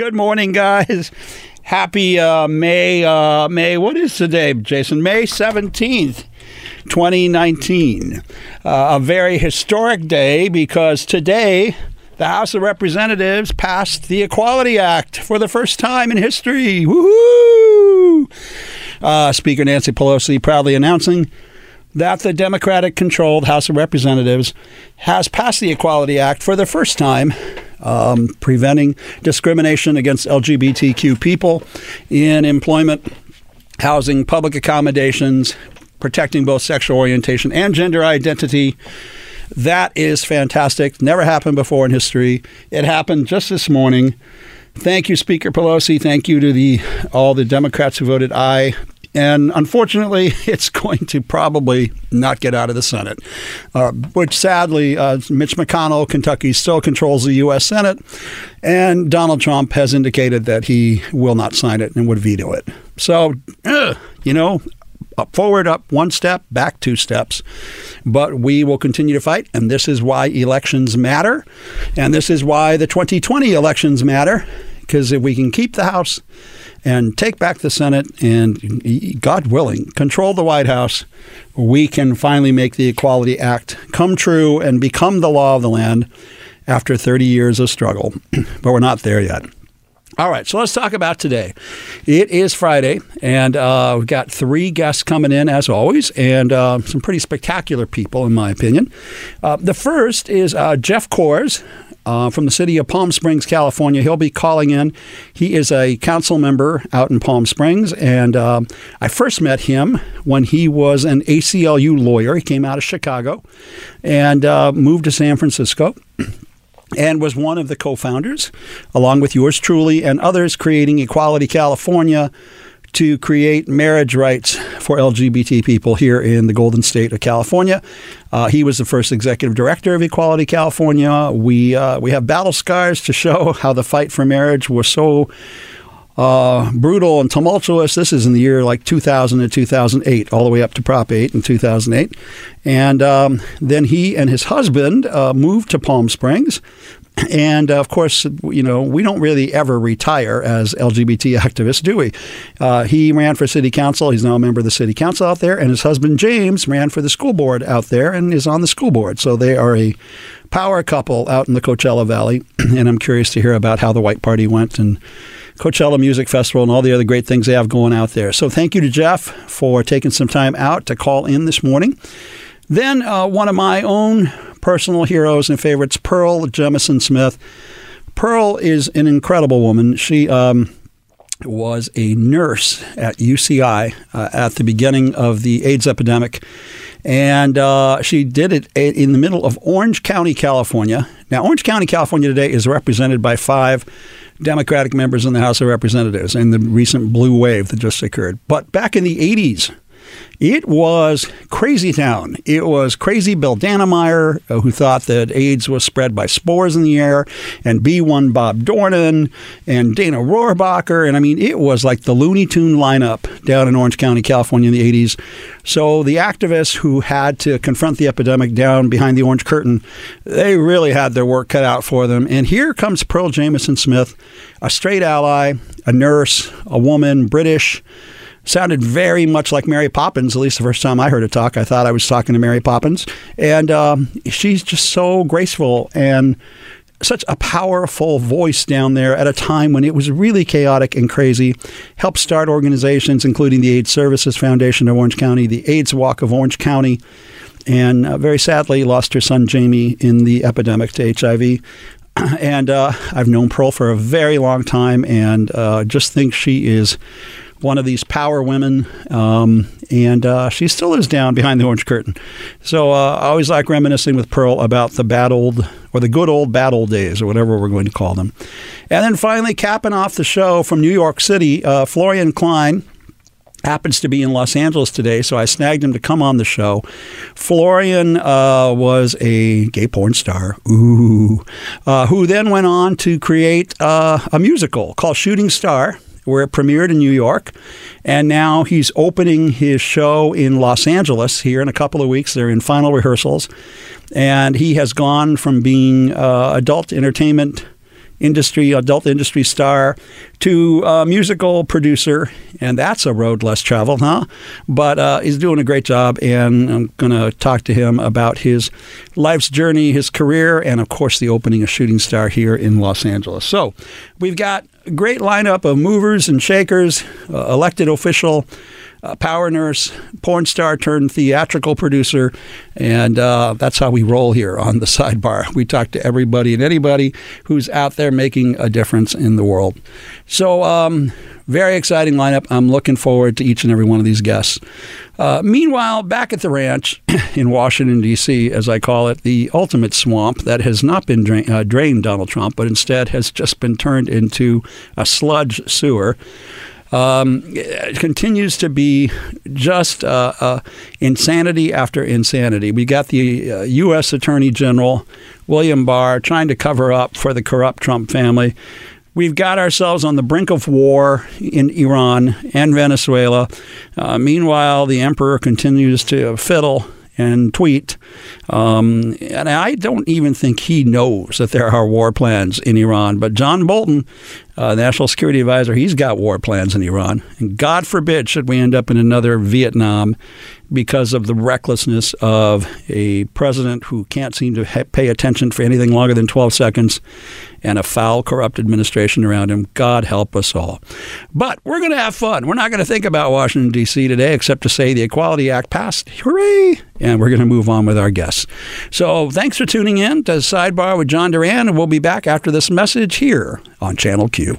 Good morning, guys. Happy uh, May. Uh, May. What is today, Jason? May seventeenth. 2019. Uh, a very historic day because today the House of Representatives passed the Equality Act for the first time in history. Woohoo! Uh, Speaker Nancy Pelosi proudly announcing that the Democratic controlled House of Representatives has passed the Equality Act for the first time, um, preventing discrimination against LGBTQ people in employment, housing, public accommodations, protecting both sexual orientation and gender identity. That is fantastic. Never happened before in history. It happened just this morning. Thank you, Speaker Pelosi. Thank you to the all the Democrats who voted aye. And unfortunately, it's going to probably not get out of the Senate, uh, which sadly, uh, Mitch McConnell, Kentucky, still controls the U.S. Senate. And Donald Trump has indicated that he will not sign it and would veto it. So, you know, up forward, up one step, back two steps. But we will continue to fight, and this is why elections matter, and this is why the 2020 elections matter. Because if we can keep the House and take back the Senate and, God willing, control the White House, we can finally make the Equality Act come true and become the law of the land after 30 years of struggle. but we're not there yet. All right, so let's talk about today. It is Friday, and uh, we've got three guests coming in, as always, and uh, some pretty spectacular people, in my opinion. Uh, the first is uh, Geoff Kors. Uh, from the city of Palm Springs, California. He'll be calling in. He is a council member out in Palm Springs, and uh, I first met him when he was an ACLU lawyer. He came out of Chicago and moved to San Francisco and was one of the co founders, along with yours truly and others, creating Equality California to create marriage rights for LGBT people here in the Golden State of California. Uh, he was the first executive director of Equality California. We uh, we have battle scars to show how the fight for marriage was so uh, brutal and tumultuous. This is in the year like 2000 to 2008, all the way up to Prop 8 in 2008. And um, then he and his husband uh, moved to Palm Springs. And uh, of course, you know, we don't really ever retire as LGBT activists, do we? Uh, he ran for city council. He's now a member of the city council out there. And his husband, James, ran for the school board out there and is on the school board. So they are a power couple out in the Coachella Valley. and I'm curious to hear about how the White Party went and Coachella Music Festival and all the other great things they have going out there. So thank you to Geoff for taking some time out to call in this morning. Then uh, one of my own personal heroes and favorites, Pearl Jemison Smith. Pearl is an incredible woman. She um, was a nurse at UCI uh, at the beginning of the AIDS epidemic. And uh, she did it in the middle of Orange County, California. Now, Orange County, California today is represented by five Democratic members in the House of Representatives in the recent blue wave that just occurred. But back in the 80s, it was crazy town. It was crazy Bill Dannemeyer, uh, who thought that AIDS was spread by spores in the air, and B1 Bob Dornan, and Dana Rohrabacher. And I mean, it was like the Looney Tune lineup down in Orange County, California in the 80s. So the activists who had to confront the epidemic down behind the orange curtain, they really had their work cut out for them. And here comes Pearl Jemison Smith, a straight ally, a nurse, a woman, British sounded very much like Mary Poppins. At least the first time I heard her talk, I thought I was talking to Mary Poppins. And um, she's just so graceful and such a powerful voice down there at a time when it was really chaotic and crazy. Helped start organizations, including the AIDS Services Foundation of Orange County, the AIDS Walk of Orange County, and uh, very sadly lost her son Jamie in the epidemic to HIV. And uh, I've known Pearl for a very long time, and uh, just think she is one of these power women, um, and uh, she still is down behind the orange curtain. So uh, I always like reminiscing with Pearl about the bad old, or the good old bad old days, or whatever we're going to call them. And then finally, capping off the show from New York City, uh, Florian Klein happens to be in Los Angeles today, so I snagged him to come on the show. Florian uh, was a gay porn star, ooh, uh, who then went on to create uh, a musical called Shooting Star where it premiered in New York. And now he's opening his show in Los Angeles here in a couple of weeks. They're in final rehearsals. And he has gone from being uh, adult entertainment industry, adult industry star, to a musical producer, and that's a road less traveled, huh? But uh, he's doing a great job, and I'm going to talk to him about his life's journey, his career, and of course the opening of Shooting Star here in Los Angeles. So we've got a great lineup of movers and shakers, uh, elected official uh, power nurse, porn star turned theatrical producer, and uh, that's how we roll here on the sidebar. We talk to everybody and anybody who's out there making a difference in the world. So, um, very exciting lineup. I'm looking forward to each and every one of these guests. Uh, meanwhile, back at the ranch in Washington, D.C., as I call it, the ultimate swamp that has not been uh, drained Donald Trump, but instead has just been turned into a sludge sewer um, continues to be just uh, uh, insanity after insanity. We got the uh, U.S. Attorney General William Barr trying to cover up for the corrupt Trump family. We've got ourselves on the brink of war in Iran and Venezuela. Uh, meanwhile, the emperor continues to fiddle and tweet. Um, and I don't even think he knows that there are war plans in Iran. But John Bolton, uh, National Security Advisor, he's got war plans in Iran. And God forbid should we end up in another Vietnam because of the recklessness of a president who can't seem to ha- pay attention for anything longer than 12 seconds and a foul, corrupt administration around him. God help us all. But we're going to have fun. We're not going to think about Washington, D.C. today, except to say the Equality Act passed. Hooray! And we're going to move on with our guests. So thanks for tuning in to Sidebar with John Duran, and we'll be back after this message here on Channel Q.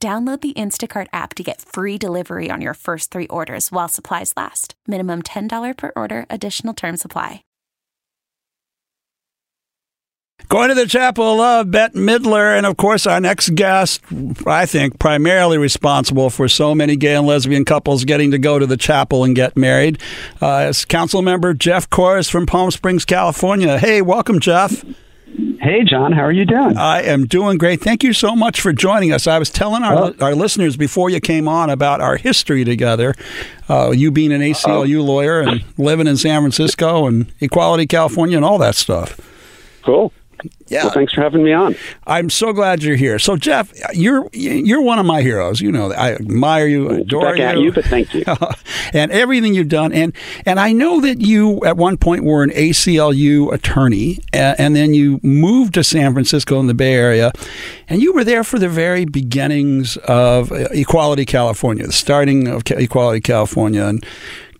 Download the Instacart app to get free delivery on your first three orders while supplies last. Minimum $10 per order, additional term supply. Going to the Chapel of Bette Midler, and of course, our next guest, I think, primarily responsible for so many gay and lesbian couples getting to go to the chapel and get married, uh, is Council Member Geoff Kors from Palm Springs, California. Hey, welcome, Geoff. Hey, John, how are you doing? I am doing great. Thank you so much for joining us. I was telling our, well, our listeners before you came on about our history together. Uh, you being an ACLU oh. lawyer and living in San Francisco and Equality California and all that stuff. Cool. Yeah. Well, thanks for having me on. I'm so glad you're here. So, Geoff, you're you're one of my heroes. You know, I admire you, adore Back you. At you, but thank you. and everything you've done, and and I know that you at one point were an ACLU attorney, and, and then you moved to San Francisco in the Bay Area, and you were there for the very beginnings of uh, Equality California, the starting of Equality California, and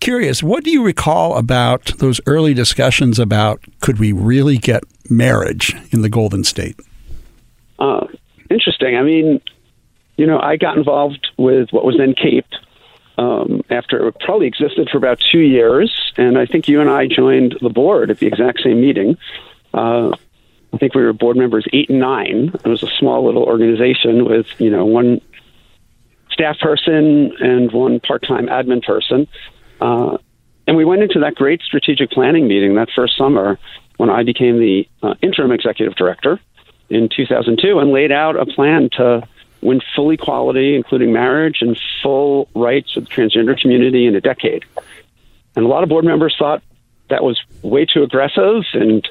curious, what do you recall about those early discussions about could we really get marriage in the Golden State? Uh, interesting. I mean, you know, I got involved with what was then CAPE um, after it probably existed for about two years, and I think you and I joined the board at the exact same meeting. Uh, I think we were board members eight and nine. It was a small little organization with you know one staff person and one part-time admin person. Uh, and we went into that great strategic planning meeting that first summer when I became the uh, interim executive director in 2002 and laid out a plan to win full equality, including marriage and full rights of the transgender community in a decade. And a lot of board members thought that was way too aggressive, and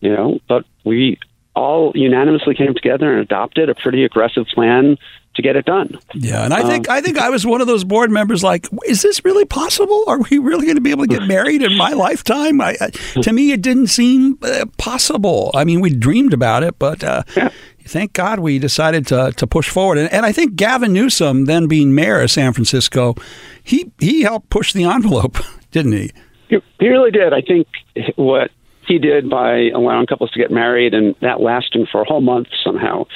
you know, but we all unanimously came together and adopted a pretty aggressive plan to get it done. Yeah, and I think um, I think I was one of those board members. Like, is this really possible? Are we really going to be able to get married in my lifetime? I, I, to me, it didn't seem uh, possible. I mean, we dreamed about it, but uh, yeah. thank God we decided to to push forward. And, and I think Gavin Newsom, then being mayor of San Francisco, he he helped push the envelope, didn't he? He, really did. I think what he did by allowing couples to get married and that lasting for a whole month somehow.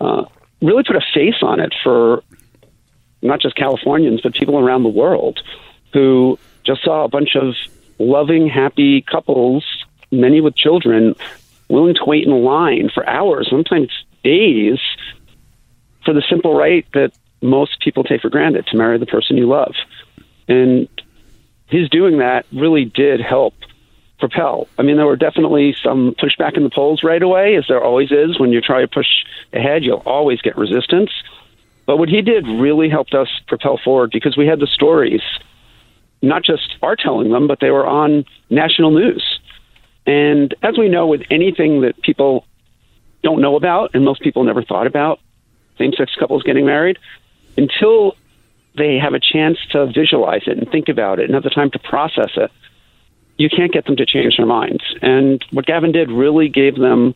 Uh, really put a face on it for not just Californians, but people around the world who just saw a bunch of loving, happy couples, many with children, willing to wait in line for hours, sometimes days, for the simple right that most people take for granted to marry the person you love. And his doing that really did help propel. I mean, there were definitely some pushback in the polls right away, as there always is when you try to push ahead. You'll always get resistance. But what he did really helped us propel forward because we had the stories, not just our telling them, but they were on national news. And as we know with anything that people don't know about and most people never thought about, same sex couples getting married, until they have a chance to visualize it and think about it and have the time to process it, you can't get them to change their minds. And what Gavin did really gave them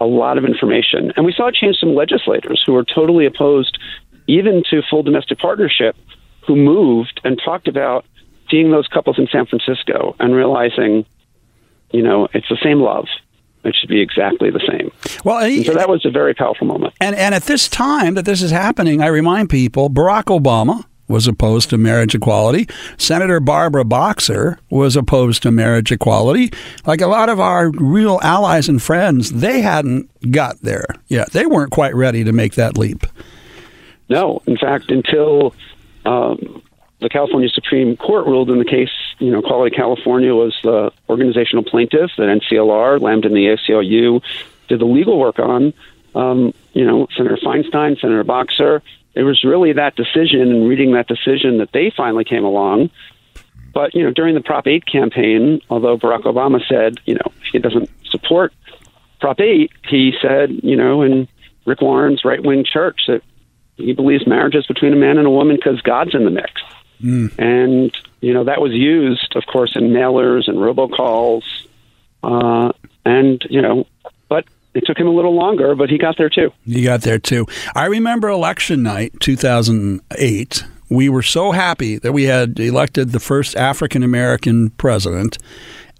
a lot of information. And we saw it change some legislators who were totally opposed even to full domestic partnership who moved and talked about seeing those couples in San Francisco and realizing, you know, it's the same love. It should be exactly the same. Well, so that was a very powerful moment. And and at this time that this is happening, I remind people Barack Obama was opposed to marriage equality. Senator Barbara Boxer was opposed to marriage equality. Like a lot of our real allies and friends, they hadn't got there yet. They weren't quite ready to make that leap. No, in fact, until um, the California Supreme Court ruled in the case, you know, Equality California was the organizational plaintiff that NCLR, Lambda, and the ACLU did the legal work on. Um, you know, Senator Feinstein, Senator Boxer. It was really that decision and reading that decision that they finally came along. But you know, during the Prop 8 campaign, although Barack Obama said, you know, he doesn't support Prop 8, he said, you know, in Rick Warren's right wing church that he believes marriage is between a man and a woman because God's in the mix. Mm. And, you know, that was used, of course, in mailers and robocalls. Uh, and, you know, it took him a little longer, but he got there too. He got there too. I remember election night 2008. We were so happy that we had elected the first African American president,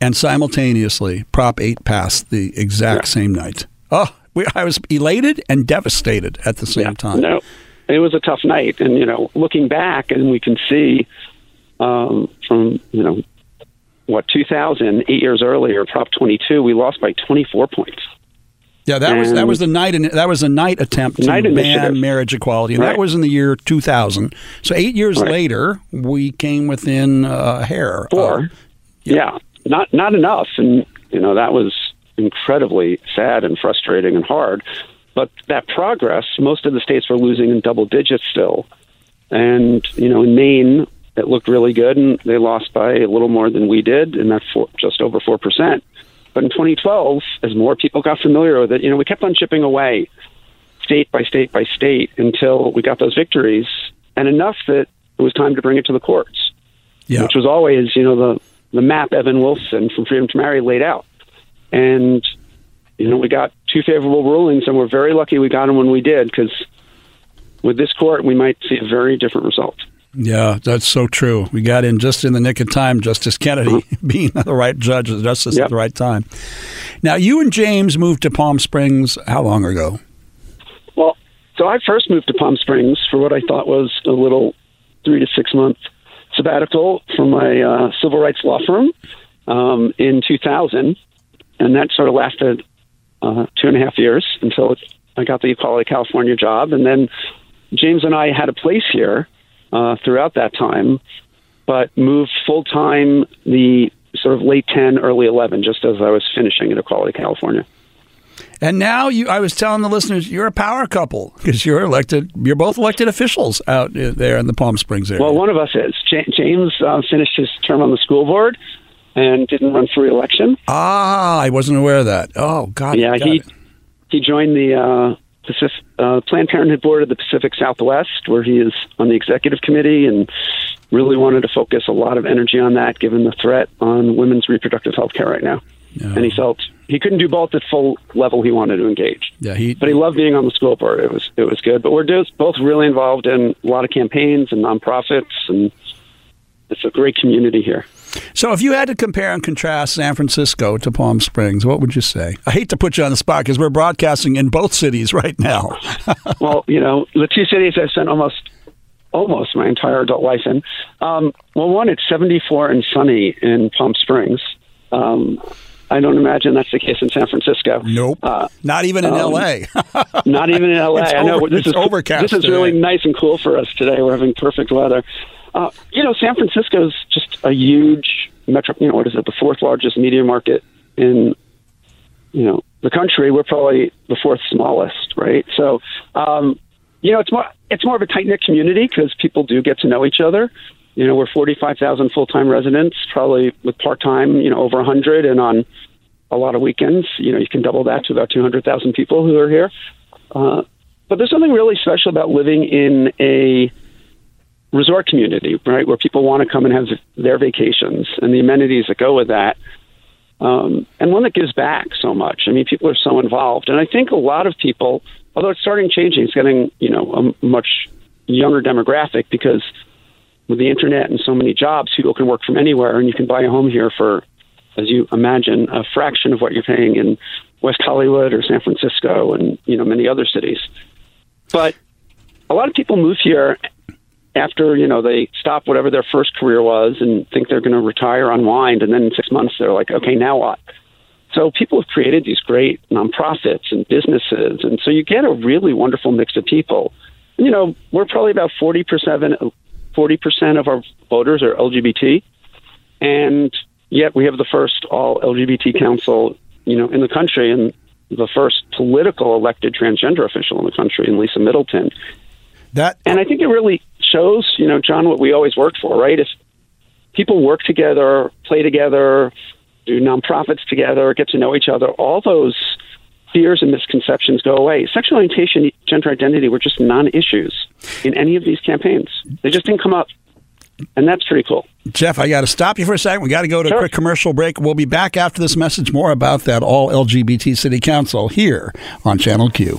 and simultaneously, Prop 8 passed the exact yeah. same night. Oh, we, I was elated and devastated at the same yeah. time. No, it was a tough night, and you know, looking back, and we can see um, from you know what 2000, eight years earlier, Prop 22, we lost by 24 points. Yeah, that and was that was the night and that was a night attempt to night ban marriage equality, and right. that was in the year 2000. So eight years right. later, we came within uh, a hair. Four. yeah. yeah, not not enough, and you know that was incredibly sad and frustrating and hard. But that progress, most of the states were losing in double digits still. And, you know, in Maine, it looked really good, and they lost by a little more than we did, and that's four, just over 4%. But in 2012, as more people got familiar with it, you know, we kept on chipping away state by state by state until we got those victories, and enough that it was time to bring it to the courts, yeah. which was always, you know, the, the map Evan Wolfson from Freedom to Marry laid out. And you know, we got two favorable rulings, and we're very lucky we got them when we did because with this court, we might see a very different result. Yeah, that's so true. We got in just in the nick of time, Justice Kennedy mm-hmm. being the right judge, justice yep. at the right time. Now, you and James moved to Palm Springs how long ago? Well, so I first moved to Palm Springs for what I thought was a little three to six month sabbatical from my uh, civil rights law firm um, in 2000. And that sort of lasted uh, two and a half years until I got the Equality California job. And then James and I had a place here uh, throughout that time, but moved full time the sort of late 10, early 11, just as I was finishing at Equality California. And now you, I was telling the listeners, you're a power couple because you're elected. You're both elected officials out there in the Palm Springs area. Well, one of us is. James uh, finished his term on the school board, and didn't run for reelection. Ah, I wasn't aware of that. Oh, God. Yeah, he it. he joined the uh, Pacific, uh, Planned Parenthood board of the Pacific Southwest, where he is on the executive committee, and really wanted to focus a lot of energy on that, given the threat on women's reproductive health care right now. And he felt he couldn't do both at full level. He wanted to engage. Yeah, he. But he loved being on the school board. It was it was good. But we're both really involved in a lot of campaigns and nonprofits, and it's a great community here. So, if you had to compare and contrast San Francisco to Palm Springs, what would you say? I hate to put you on the spot because we're broadcasting in both cities right now. well, you know, the two cities I've spent almost almost my entire adult life in. Um, well, one, it's 74 and sunny in Palm Springs. Um, I don't imagine that's the case in San Francisco. Nope. Uh, not even in um, L.A. not even in L.A. I know over, this is overcast. This is today. really nice and cool for us today. We're having perfect weather. Uh, you know, San Francisco is just a huge metro. You know, what is it? The fourth largest media market in you know the country. We're probably the fourth smallest, right? So, um, you know, it's more it's more of a tight knit community because people do get to know each other. You know, we're 45,000 full time residents, probably with part time, you know, over a 100, and on a lot of weekends, you know, you can double that to about 200,000 people who are here. Uh, but there's something really special about living in a resort community, right, where people want to come and have their vacations and the amenities that go with that. Um, and one that gives back so much. I mean, people are so involved, and I think a lot of people, although it's starting changing, it's getting you know a much younger demographic because with the internet and so many jobs, people can work from anywhere, and you can buy a home here for, as you imagine, a fraction of what you're paying in West Hollywood or San Francisco and you know many other cities. But a lot of people move here after you know they stop whatever their first career was and think they're going to retire, unwind, and then in six months they're like, okay, now what? So people have created these great nonprofits and businesses, and so you get a really wonderful mix of people. You know, we're probably about forty percent 40% of our voters are LGBT, and yet we have the first all LGBT council, you know, in the country, and the first political elected transgender official in the country, in Lisa Middleton. That and I think it really shows, you know, John, what we always worked for, right? If people work together, play together, do nonprofits together, get to know each other, all those fears and misconceptions go away. Sexual orientation, gender identity were just non issues in any of these campaigns. They just didn't come up. And that's pretty cool. Geoff, I got to stop you for a second. We got to go to sure. a quick commercial break. We'll be back after this message more about that all LGBT city council here on Channel Q.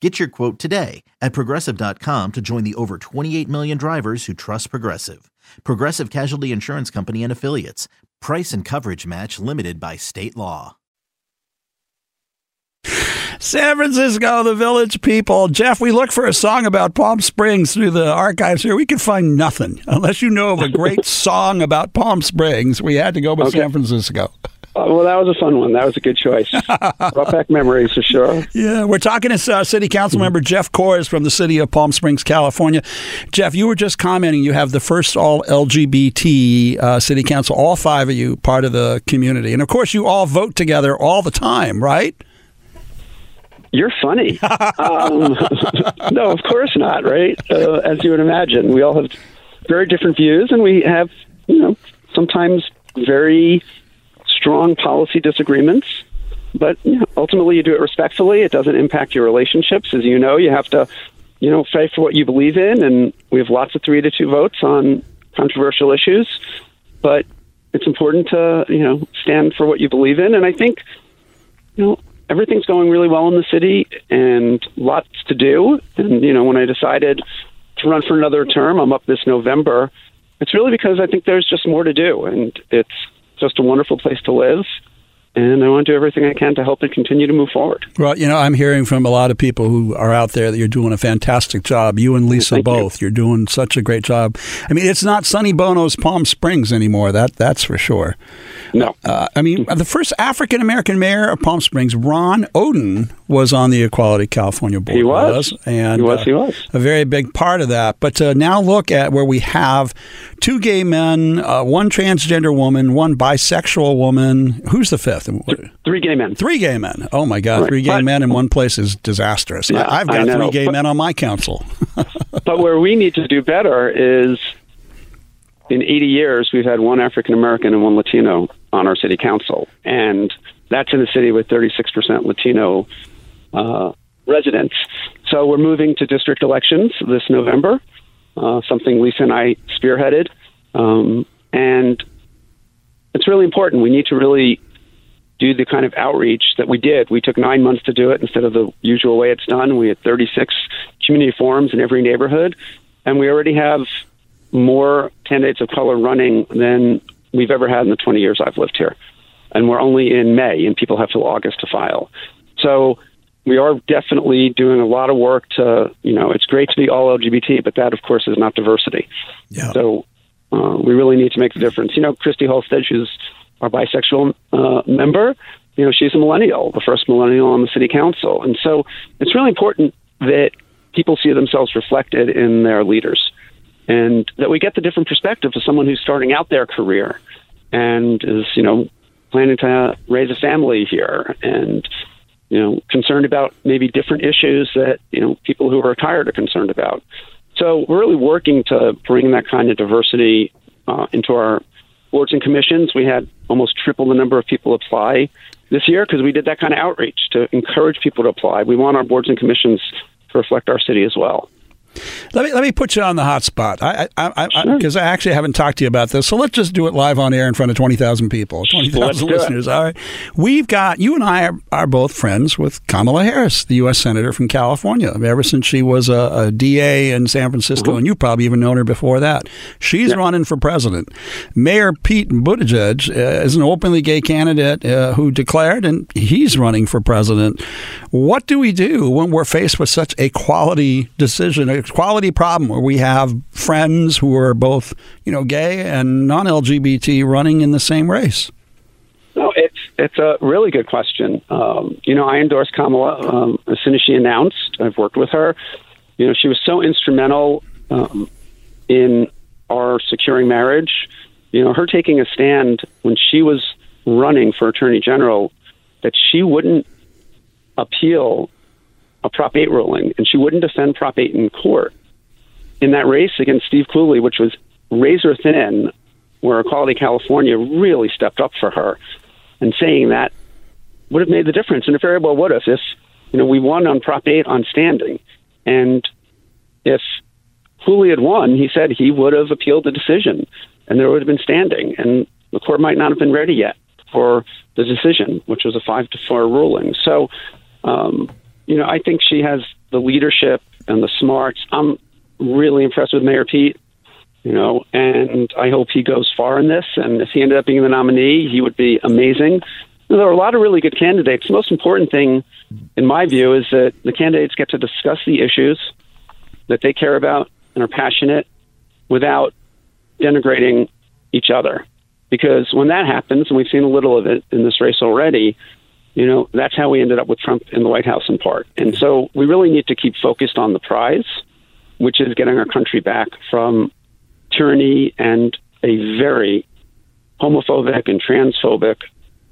Get your quote today at progressive.com to join the over 28 million drivers who trust Progressive. Progressive Casualty Insurance Company and Affiliates. Price and coverage match limited by state law. San Francisco, the village people. Geoff, we look for a song about Palm Springs through the archives here. We can find nothing unless you know of a great song about Palm Springs. We had to go with Okay. San Francisco. Uh, well, that was a fun one. That was a good choice. Brought back memories for sure. Yeah, we're talking to uh, City Council member Geoff Kors from the city of Palm Springs, California. Geoff, you were just commenting you have the first all LGBT uh, City Council, all five of you part of the community. And of course, you all vote together all the time, right? You're funny. um, no, of course not, right? Uh, as you would imagine, we all have very different views, and we have, you know, sometimes very strong policy disagreements. But you know, ultimately, you do it respectfully. It doesn't impact your relationships, as you know. You have to, you know, fight for what you believe in, and we have lots of three to two votes on controversial issues. But it's important to, you know, stand for what you believe in, and I think, you know, everything's going really well in the city and lots to do. And, you know, when I decided to run for another term, I'm up this November. It's really because I think there's just more to do and it's just a wonderful place to live. And I want to do everything I can to help it continue to move forward. Well, you know, I'm hearing from a lot of people who are out there that you're doing a fantastic job. You and Lisa Thank both. You. are doing such a great job. I mean, it's not Sonny Bono's Palm Springs anymore. That that's for sure. No. Uh, I mean, the first African American mayor of Palm Springs, Ron Oden, was on the Equality California Board. He was. us, and He was, uh, he was. a very big part of that. But to now look at where we have two gay men, uh, one transgender woman, one bisexual woman. Who's the fifth? Three gay men. Three gay men. Oh my God, Right. three gay But- men in one place is disastrous. Yeah, I, I've got three gay But- men on my council. But where we need to do better is in 80 years, we've had one African American and one Latino on our city council. And that's in a city with 36% Latino uh, residents. So we're moving to district elections this November, uh, something Lisa and I spearheaded. Um, and it's really important. We need to really do the kind of outreach that we did. We took nine months to do it instead of the usual way it's done. We had 36 community forums in every neighborhood, and we already have more candidates of color running than we've ever had in the 20 years I've lived here. And we're only in May, and people have till August to file. So we are definitely doing a lot of work to, you know, it's great to be all LGBT, but that, of course, is not diversity. Yeah. So uh, we really need to make the difference. You know, Christy Holstege, she's our bisexual uh, member. You know, she's a millennial, the first millennial on the city council. And so it's really important that people see themselves reflected in their leaders and that we get the different perspective of someone who's starting out their career and is, you know, planning to raise a family here and, you know, concerned about maybe different issues that, you know, people who are retired are concerned about. So we're really working to bring that kind of diversity uh, into our boards and commissions. We had almost triple the number of people apply this year because we did that kind of outreach to encourage people to apply. We want our boards and commissions to reflect our city as well. Let me let me put you on the hot spot. I because I, I, I, I, actually haven't talked to you about this. So let's just do it live on air in front of twenty thousand people, twenty thousand listeners. All right, we've got you and I are, are, both friends with Kamala Harris, the U.S. senator from California. Ever since she was a, a DA in San Francisco, mm-hmm. and you probably even known her before that. She's running for president. Mayor Pete Buttigieg uh, is an openly gay candidate uh, who declared, and he's running for president. What do we do when we're faced with such a quality decision? Quality problem where we have friends who are both, you know, gay and non-LGBT running in the same race? No, it's it's a really good question. Um, you know, I endorsed Kamala um, as soon as she announced. I've worked with her. You know, she was so instrumental um, in our securing marriage. You know, her taking a stand when she was running for attorney general that she wouldn't appeal a Prop 8 ruling, and she wouldn't defend Prop 8 in court. In that race against Steve Cooley, which was razor thin, where Equality California really stepped up for her, and saying that would have made the difference, and it very well would have if you know we won on Prop 8 on standing, and if Cooley had won, he said he would have appealed the decision, and there would have been standing, and the court might not have been ready yet for the decision, which was a five to four ruling. So, um, you know, I think she has the leadership and the smarts. I'm really impressed with Mayor Pete, you know, and I hope he goes far in this. And if he ended up being the nominee, he would be amazing. There are a lot of really good candidates. The most important thing, in my view, is that the candidates get to discuss the issues that they care about and are passionate without denigrating each other. Because when that happens, and we've seen a little of it in this race already, you know, that's how we ended up with Trump in the White House in part. And so we really need to keep focused on the prize, which is getting our country back from tyranny and a very homophobic and transphobic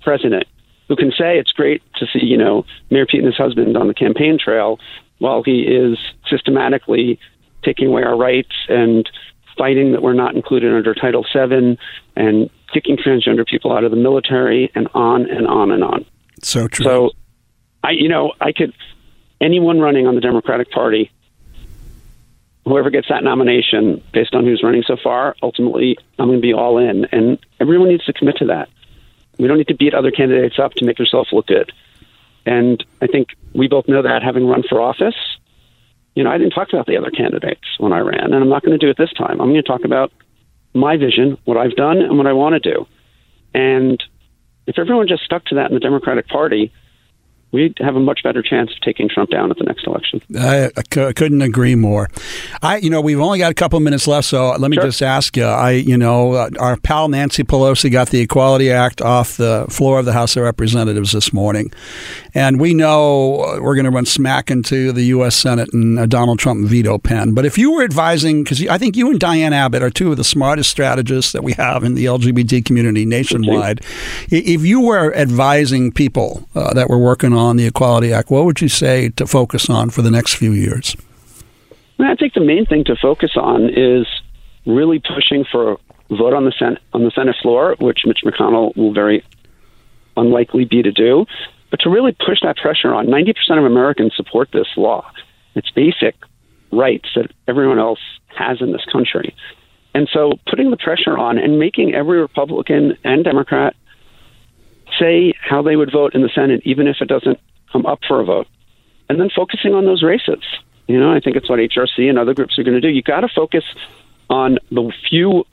president who can say it's great to see, you know, Mayor Pete and his husband on the campaign trail while he is systematically taking away our rights and fighting that we're not included under Title VII and kicking transgender people out of the military and on and on and on. So true. So, I you know I could anyone running on the Democratic Party, whoever gets that nomination based on who's running so far, ultimately I'm going to be all in, and everyone needs to commit to that. We don't need to beat other candidates up to make ourselves look good. And I think we both know that having run for office. You know, I didn't talk about the other candidates when I ran, and I'm not going to do it this time. I'm going to talk about my vision, what I've done, and what I want to do. And if everyone just stuck to that in the Democratic Party, we'd have a much better chance of taking Trump down at the next election. I, I c- couldn't agree more. I, you know, we've only got a couple of minutes left, so let me sure. just ask you. I, you know, uh, our pal Nancy Pelosi got the Equality Act off the floor of the House of Representatives this morning, and we know we're going to run smack into the U.S. Senate and a Donald Trump veto pen. But if you were advising, because I think you and Diane Abbitt are two of the smartest strategists that we have in the LGBT community nationwide, if you were advising people uh, that were working on the Equality Act, what would you say to focus on for the next few years? I think the main thing to focus on is really pushing for a vote on the Senate on the Senate floor, which Mitch McConnell will very unlikely be to do, but to really push that pressure on. Ninety percent of Americans support this law. It's basic rights that everyone else has in this country. And so putting the pressure on and making every Republican and Democrat say how they would vote in the Senate, even if it doesn't come up for a vote, and then focusing on those races. You know, I think it's what HRC and other groups are going to do. You got to focus on the few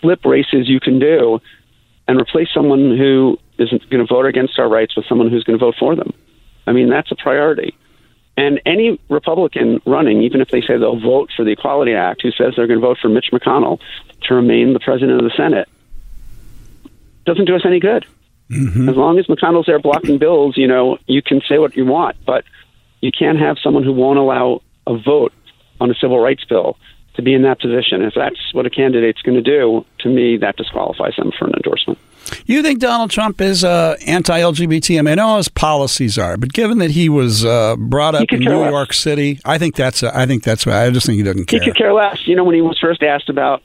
flip races you can do, and replace someone who isn't going to vote against our rights with someone who's going to vote for them. I mean, that's a priority. And any Republican running, even if they say they'll vote for the Equality Act, who says they're going to vote for Mitch McConnell to remain the president of the Senate, doesn't do us any good. Mm-hmm. As long as McConnell's there blocking bills, you know, you can say what you want, but you can't have someone who won't allow a vote on a civil rights bill to be in that position. If that's what a candidate's going to do, to me, that disqualifies them for an endorsement. You think Donald Trump is uh, anti-LGBT? I mean, I know his policies are, but given that he was uh, brought up in New less. York City, I think that's. Uh, I think that's. why I just think he doesn't care. He could care less. You know, when he was first asked about,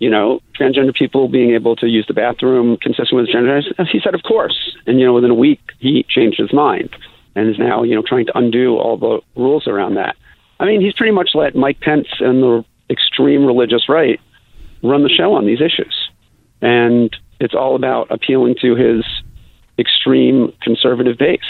you know, transgender people being able to use the bathroom consistent with gender, he said, "Of course." And you know, within a week, he changed his mind and is now, you know, trying to undo all the rules around that. I mean, he's pretty much let Mike Pence and the extreme religious right run the show on these issues, and it's all about appealing to his extreme conservative base.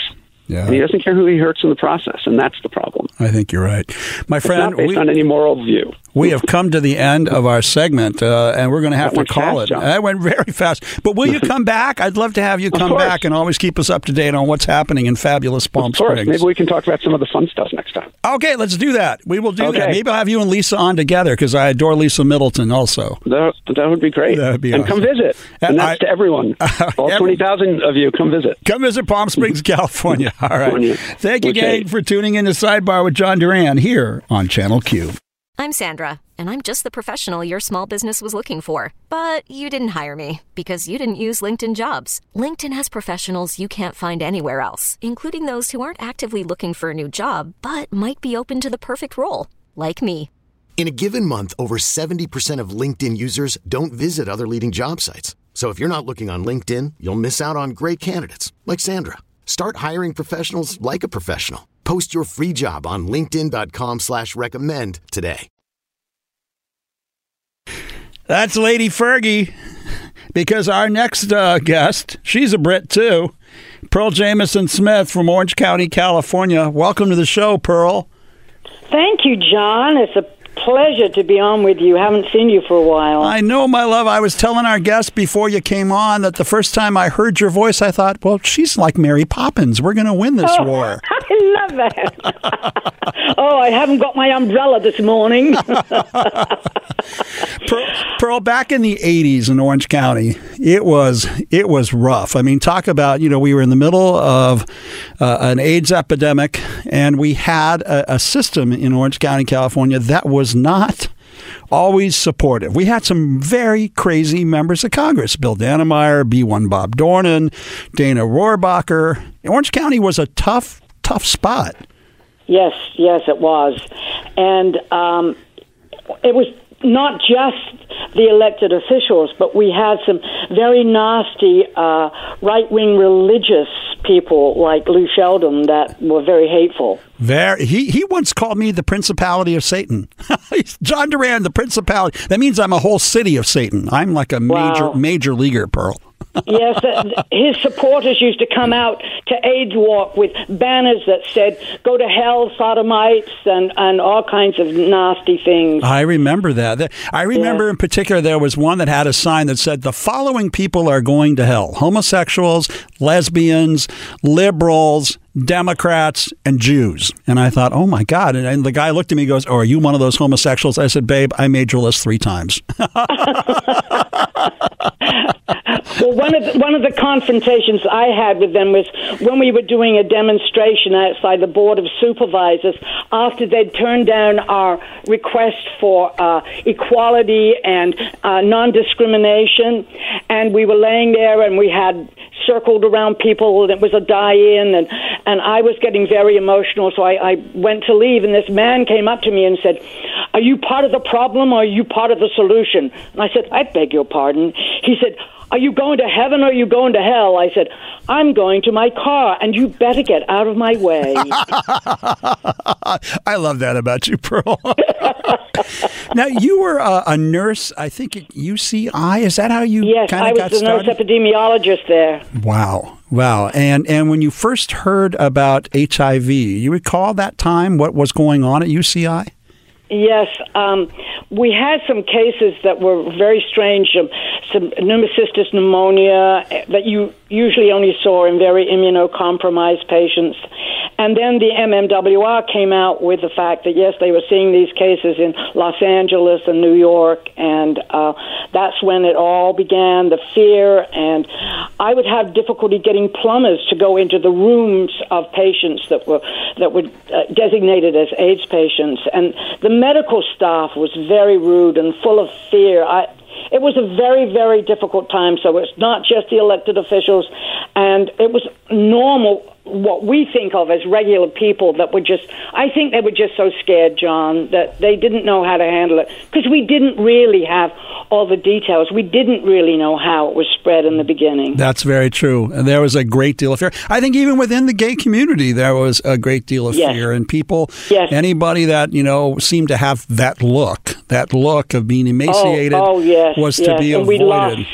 Yeah. And he doesn't care who he hurts in the process, and that's the problem. I think you're right, my friend. it's. Not based we, on any moral view. we have come to the end of our segment, uh, and we're going to have to call fast, it. John. That went very fast. But will you come back? I'd love to have you come back and always keep us up to date on what's happening in fabulous Palm of course. Springs. Maybe we can talk about some of the fun stuff next time. Okay, let's do that. We will do okay. that. Maybe I'll have you and Lisa on together because I adore Lisa Middleton also. That, that would be great. That would be and awesome. come visit. And that's I, to everyone. All twenty thousand of you, come visit. Come visit Palm Springs, California. All right. California. Thank you, okay. gang, for tuning in to Sidebar with John Duran here on Channel Q. I'm Sandra, and I'm just the professional your small business was looking for. But you didn't hire me because you didn't use LinkedIn jobs. LinkedIn has professionals you can't find anywhere else, including those who aren't actively looking for a new job but might be open to the perfect role, like me. In a given month, over 70% of LinkedIn users don't visit other leading job sites. So if you're not looking on LinkedIn, you'll miss out on great candidates like Sandra. Start hiring professionals like a professional. Post your free job on linkedin.com slash recommend today. That's Lady Fergie because our next uh, guest, she's a Brit too, Pearl Jemison Smith from Orange County, California. Welcome to the show, Pearl. Thank you, John. It's a pleasure to be on with you. Haven't seen you for a while. I know, my love. I was telling our guest before you came on that the first time I heard your voice, I thought, well, she's like Mary Poppins. We're going to win this oh, war. I love that. oh, I haven't got my umbrella this morning. Pearl, Pearl, back in the '80s in Orange County, it was it was rough. I mean, talk about you know we were in the middle of uh, an AIDS epidemic, and we had a, a system in Orange County, California, that was not always supportive. We had some very crazy members of Congress Bill Dannemeyer, B1 Bob Dornan, Dana Rohrabacher. Orange County was a tough, tough spot. Yes, yes, it was. And um, it was not just the elected officials, but we had some very nasty uh, right wing religious people like Lou Sheldon that were very hateful. Very. He he once called me the Principality of Satan. John Duran, the Principality. That means I'm a whole city of Satan. I'm like a major Wow. major leaguer, Pearl. Yes, uh, his supporters used to come out to AIDS Walk with banners that said "Go to hell, sodomites," and and all kinds of nasty things. I remember that. That- I remember in particular there was one that had a sign that said the following people are going to hell: homosexuals, lesbians, liberals, Democrats, and Jews. And I thought, oh my God. And, and the guy looked at me and goes, Oh, are you one of those homosexuals? I said, Babe, I made your list three times. Well, one of the, one of the confrontations I had with them was when we were doing a demonstration outside the Board of Supervisors after they'd turned down our request for uh, equality and uh, non-discrimination, and we were laying there and we had circled around people and it was a die-in and and I was getting very emotional so I, I went to leave and this man came up to me and said are you part of the problem or are you part of the solution? And I said I beg your pardon. He said Are you going to heaven or are you going to hell? I said, I'm going to my car, and you better get out of my way. I love that about you, Pearl. now, you were a, a, nurse, I think, at UCI. Is that how you yes, kind of got started? Yes, I was the nurse epidemiologist there. Wow. Wow. And and when you first heard about HIV, you recall that time what was going on at UCI? Yes, um, we had some cases that were very strange. Um, pneumocystis pneumonia that you usually only saw in very immunocompromised patients. And then the MMWR came out with the fact that, yes, they were seeing these cases in Los Angeles and New York, and uh, that's when it all began the fear. And I would have difficulty getting plumbers to go into the rooms of patients that were, that were uh, designated as AIDS patients. And the medical staff was very rude and full of fear. I, it was a very, very difficult time. So it's not just the elected officials, and it was normal what we think of as regular people that were just I think they were just so scared John that they didn't know how to handle it. Because we didn't really have all the details. We didn't really know how it was spread in the beginning. That's very true. And there was a great deal of fear. I think even within the gay community there was a great deal of yes. fear. And people yes. anybody that you know seemed to have that look that look of being oh, emaciated oh, oh yes, was to be and avoided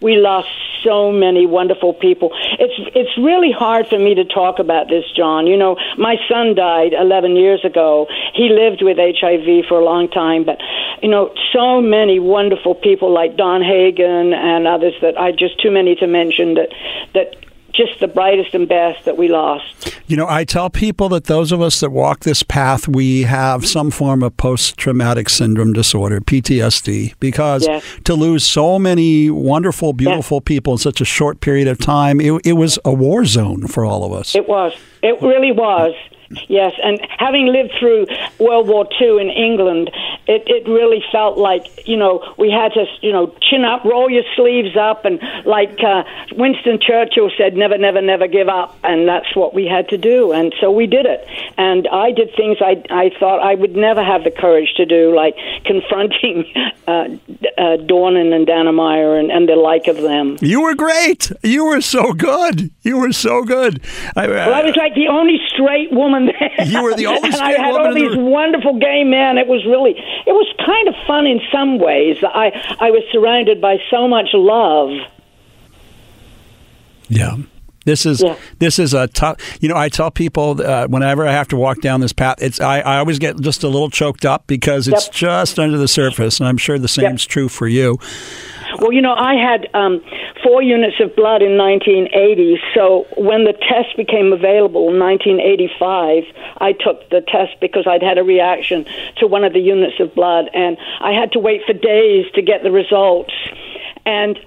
we lost, so many wonderful people. It's it's really hard for me to talk about this, John. You know, my son died 11 years ago. He lived with HIV for a long time, but you know, so many wonderful people like Don Hagen and others that I just too many to mention that that just the brightest and best that we lost. You know, I tell people that those of us that walk this path, we have some form of post traumatic syndrome disorder, PTSD, because yes. to lose so many wonderful, beautiful yes. people in such a short period of time, it, it was a war zone for all of us. It was. It really was. Yes, and having lived through World War II in England, it, it really felt like, you know, we had to, you know, chin up, roll your sleeves up, and like uh, Winston Churchill said, never, never, never give up. And that's what we had to do. And so we did it. And I did things I, I thought I would never have the courage to do, like confronting uh, uh, Dornan and Dannemeyer and, and the like of them. You were great. You were so good. You were so good. I, well, I was like the only straight woman there. You were the only straight I had woman all these the... wonderful gay men. It was really, it was kind of fun in some ways. I I was surrounded by so much love. Yeah. This is yeah. this is a tough. You know, I tell people uh, whenever I have to walk down this path, it's I, I always get just a little choked up because it's yep. just under the surface, and I'm sure the same's yep. true for you. Well, you know, I had um, four units of blood in 1980. So when the test became available in 1985, I took the test because I'd had a reaction to one of the units of blood, and I had to wait for days to get the results. And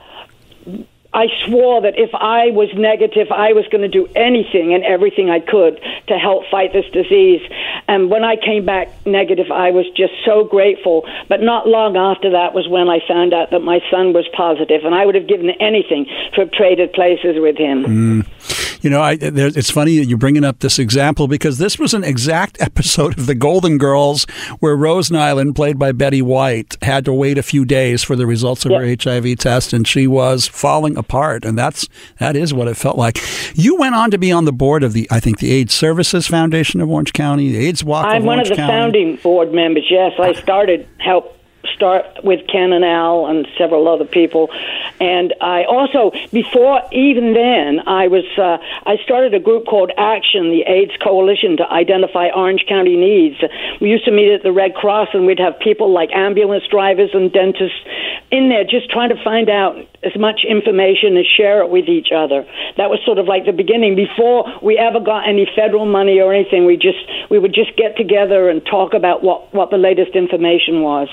I swore that if I was negative, I was going to do anything and everything I could to help fight this disease. And when I came back negative, I was just so grateful. But not long after that was when I found out that my son was positive, and I would have given anything to have traded places with him. Mm. You know, I, there, it's funny that you're bringing up this example because this was an exact episode of The Golden Girls where Rose Nylund, played by Betty White, had to wait a few days for the results of yep. her HIV test, and she was falling apart, and that's that is what it felt like. You went on to be on the board of the, I think, the AIDS Services Foundation of Orange County, the AIDS Walk. I'm one Orange of the County. founding board members. Yes, I started help start with Ken and Al and several other people. And I also, before even then, I was uh, I started a group called Action, the AIDS Coalition, to identify Orange County needs. We used to meet at the Red Cross, and we'd have people like ambulance drivers and dentists in there just trying to find out as much information and share it with each other. That was sort of like the beginning. Before we ever got any federal money or anything, we just we would just get together and talk about what what the latest information was.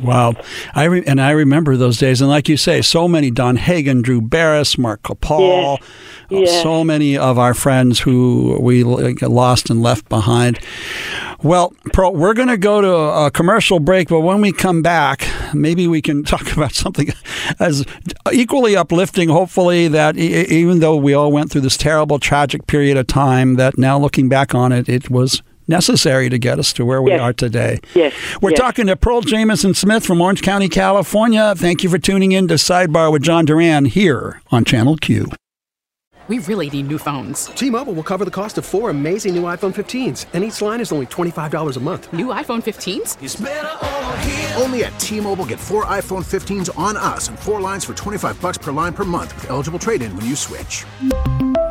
Wow, I re- and I remember those days, and like you say, so many Don Hagen, Drew Barris, Mark Kopal, yeah. Uh, yeah. so many of our friends who we lost and left behind. Well, Pearl, we're going to go to a commercial break, but when we come back, maybe we can talk about something as equally uplifting. Hopefully, that even though we all went through this terrible, tragic period of time, that now looking back on it, it was necessary to get us to where we Yes. are today. Yes, We're yes. talking to Pearl Jemison Smith from Orange County, California. Thank you for tuning in to Sidebar with John Duran here on Channel Q. We really need new phones. T-Mobile will cover the cost of four amazing new iPhone 15s, and each line is only $25 a month. New iPhone 15s? Only at T-Mobile get four iPhone 15s on us and four lines for 25 bucks per line per month with eligible trade-in when you switch.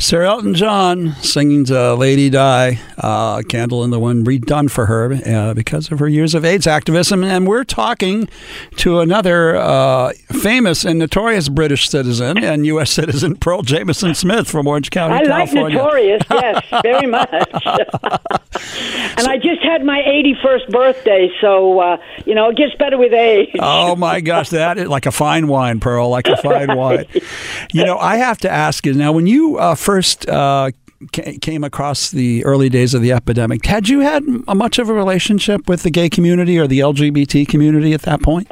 Sir Elton John singing to Lady Di, uh, Candle in the Wind, redone for her uh, because of her years of AIDS activism. And we're talking to another uh, famous and notorious British citizen and U.S. citizen, Pearl Jemison Smith from Orange County, I like California. Notorious, yes, very much. and I just had my 81st birthday, so, uh, you know, it gets better with age. Oh my gosh, that is like a fine wine, Pearl, like a fine wine. You know, I have to ask you now when you uh, first uh, came across the early days of the epidemic, had you had much of a relationship with the gay community or the LGBT community at that point?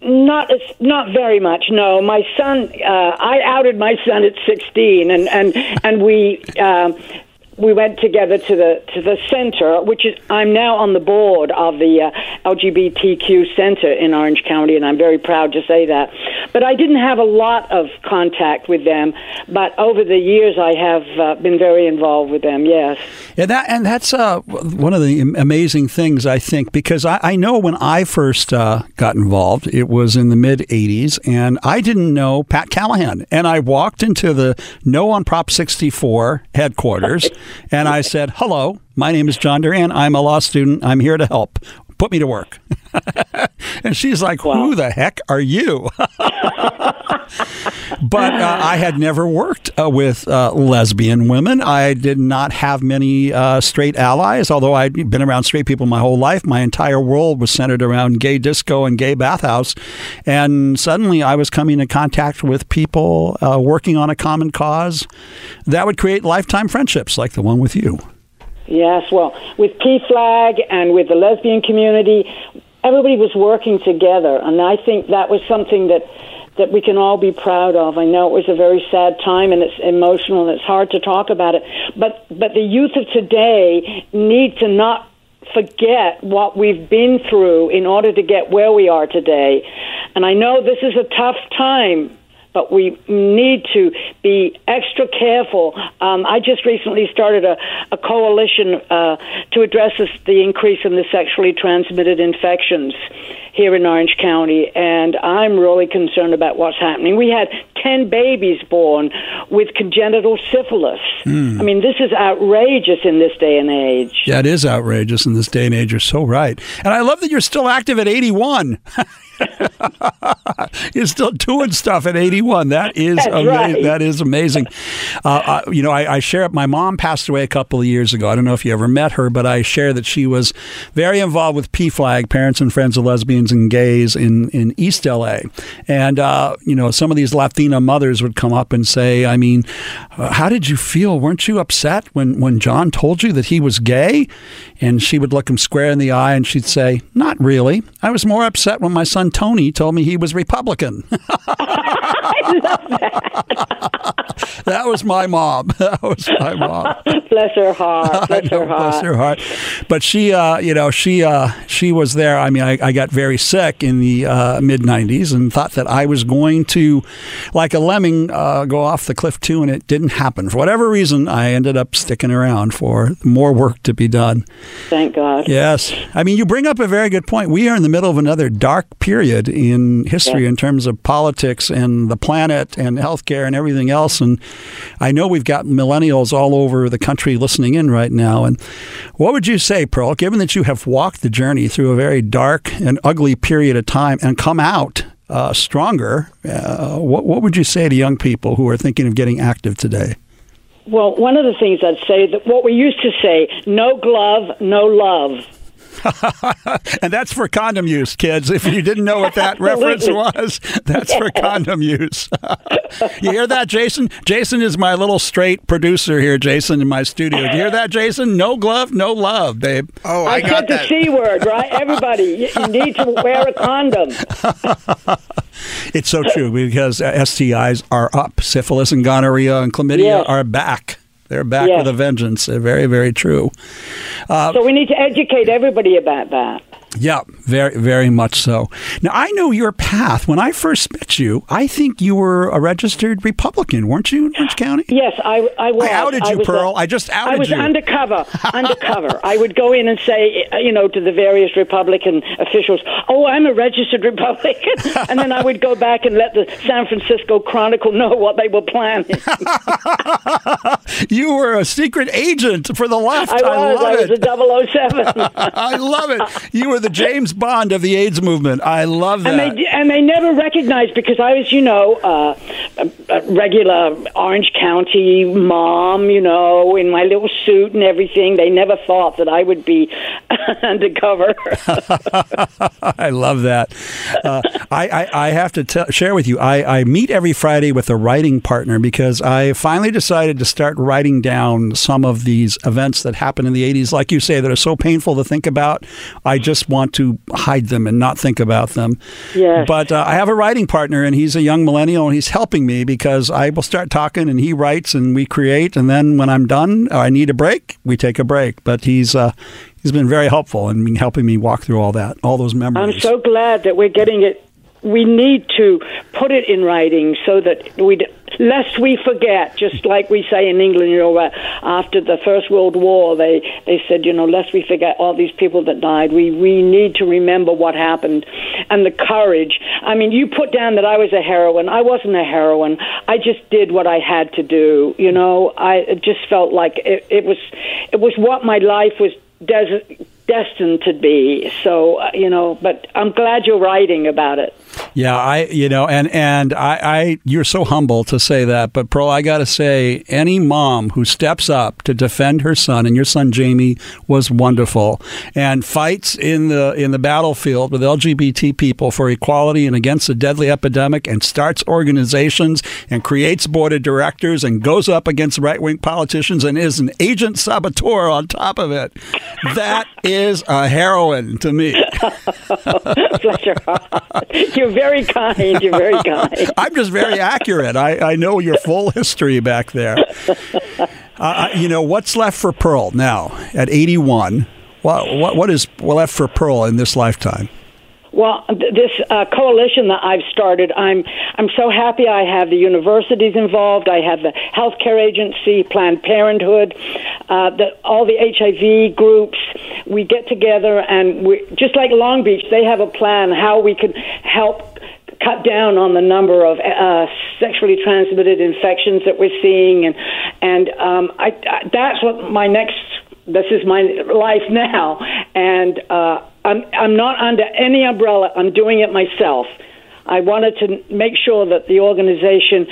Not not very much. No, my son. Uh, I outed my son at sixteen, and and and we. Um, we went together to the to the center, which is I'm now on the board of the uh, LGBTQ center in Orange County, and I'm very proud to say that. But I didn't have a lot of contact with them, but over the years I have uh, been very involved with them. Yes. Yeah, that and that's uh, one of the amazing things I think because I, I know when I first uh, got involved, it was in the mid '80s, and I didn't know Pat Callahan, and I walked into the No on Prop 64 headquarters, and I said, "Hello, my name is John Duran. I'm a law student. I'm here to help. Put me to work." and she's like, "Who the heck are you?" but uh, I had never worked uh, with uh, lesbian women. I did not have many uh, straight allies, although I'd been around straight people my whole life. My entire world was centered around gay disco and gay bathhouse. And suddenly I was coming in contact with people uh, working on a common cause that would create lifetime friendships like the one with you. Yes, well, with PFLAG and with the lesbian community, everybody was working together, and I think that was something that that we can all be proud of. I know it was a very sad time and it's emotional and it's hard to talk about it, but but the youth of today need to not forget what we've been through in order to get where we are today. And I know this is a tough time but we need to be extra careful. Um, I just recently started a, a coalition uh, to address this, the increase in the sexually transmitted infections here in Orange County, and I'm really concerned about what's happening. We had 10 babies born with congenital syphilis. I mean, this is outrageous in this day and age. Yeah, it is outrageous in this day and age. You're so right. And I love that you're still active at 81. you're still doing stuff at 81. That is amazing. right. That is amazing. Uh, I, you know, I, I share. My mom passed away a couple of years ago. I don't know if you ever met her, but I share that she was very involved with PFLAG, Parents and Friends of Lesbians and Gays in in East LA. And uh, you know, some of these Latina mothers would come up and say, "I mean, uh, how did you feel? Weren't you upset when when John told you that he was gay?" And she would look him square in the eye and she'd say, "Not really. I was more upset when my son Tony told me he was Republican." I love that that. was my mom. That was my mom. Bless her heart. Bless know, her heart. bless her heart. But she, uh, you know, she uh, she was there. I mean, I, I got very sick in the uh, mid '90s and thought that I was going to, like a lemming, uh, go off the cliff too, and it didn't happen. For whatever reason, I ended up sticking around for more work to be done. Thank God. Yes. I mean, you bring up a very good point. We are in the middle of another dark period in history in terms of politics and the planet and healthcare and everything else. And I know we've got millennials all over the country listening in right now. And what would you say, Pearl, given that you have walked the journey through a very dark and ugly period of time and come out uh, stronger, uh, what, what would you say to young people who are thinking of getting active today? Well, one of the things I'd say that what we used to say, no glove, no love. and that's for condom use, kids. If you didn't know what that reference was, that's for condom use. you hear that, Jason? Jason is my little straight producer here, Jason, in my studio. Do you hear that, Jason? No glove, no love, babe. Oh, I, I, got said the. C word, right? Everybody, you need to wear a condom. It's so true because uh, STIs are up. Syphilis and gonorrhea and chlamydia Yes. are back. They're back Yes. with a vengeance. They're very, very true. Uh, so we need to educate everybody about that. Yeah, very, very much so. Now, I know your path. When I first met you, I think you were a registered Republican, weren't you, in Orange County? Yes, I, I was. I outed you, was Pearl. I I just outed you. I was you. undercover, undercover. I would go in and say, you know, to the various Republican officials, "Oh, I'm a registered Republican," and then I would go back and let the San Francisco Chronicle know what they were planning. You were a secret agent for the left. I was. love I was it. a 007. I love it. You were the James Bond of the AIDS movement. I love that. And they and they never recognized because I was, you know, uh, a, a regular Orange County mom, you know, in my little suit and everything. They never thought that I would be undercover. I love that. Uh, I, I, I have to tell, share with you, I, I meet every Friday with a writing partner because I finally decided to start writing down some of these events that happened in the 80s, like you say, that are so painful to think about. I just want to hide them and not think about them. Yes. But uh, I have a writing partner, and he's a young millennial, and he's helping me because I will start talking, and he writes, and we create, and then when I'm done, or I need a break, we take a break. But he's uh, he's been very helpful in helping me walk through all that, all those memories. I'm so glad that we're getting it. We need to put it in writing so that we, lest we forget. Just like we say in England, you know, after the First World War, they they said, you know, lest we forget all these people that died. We we need to remember what happened and the courage. I mean, you put down that I was a heroine. I wasn't a heroine. I just did what I had to do. You know, I just felt like it, it was it was what my life was des- destined to be. So, uh, you know, but I'm glad you're writing about it. Yeah, I you know, and and I, I you're so humble to say that, but Pearl, I got to say, any mom who steps up to defend her son, and your son Jamie was wonderful, and fights in the in the battlefield with LGBT people for equality and against a deadly epidemic, and starts organizations and creates board of directors and goes up against right wing politicians and is an agent saboteur on top of it. That is a heroine to me. You're very kind. You're very kind. I'm just very accurate. I, I know your full history back there. Uh, you know, what's left for Pearl now at 81? What, what, what is left for Pearl in this lifetime? Well, this uh, coalition that I've started, I'm I'm so happy. I have the universities involved. I have the healthcare agency, Planned Parenthood, uh, the, all the HIV groups. We get together and we just like Long Beach, they have a plan how we can help cut down on the number of uh, sexually transmitted infections that we're seeing, and and um, I, I, that's what my next. This is my life now, and uh, I'm I'm not under any umbrella. I'm doing it myself. I wanted to make sure that the organization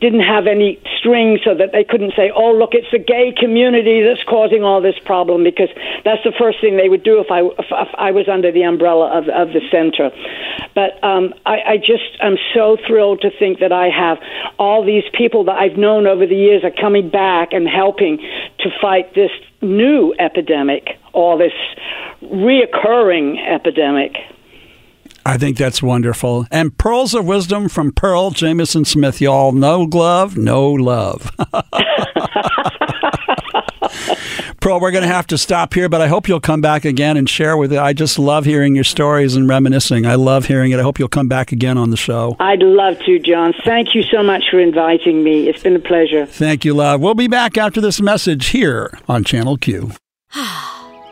didn't have any strings so that they couldn't say, oh, look, it's the gay community that's causing all this problem, because that's the first thing they would do if I, if, if I was under the umbrella of, of the center. But um, I, I just am so thrilled to think that I have all these people that I've known over the years are coming back and helping to fight this new epidemic or this reoccurring epidemic. I think that's wonderful. And pearls of wisdom from Pearl Jemison Smith, y'all. No glove, no love. Pearl, we're going to have to stop here, but I hope you'll come back again and share with it. I just love hearing your stories and reminiscing. I love hearing it. I hope you'll come back again on the show. I'd love to, John. Thank you so much for inviting me. It's been a pleasure. Thank you, love. We'll be back after this message here on Channel Q.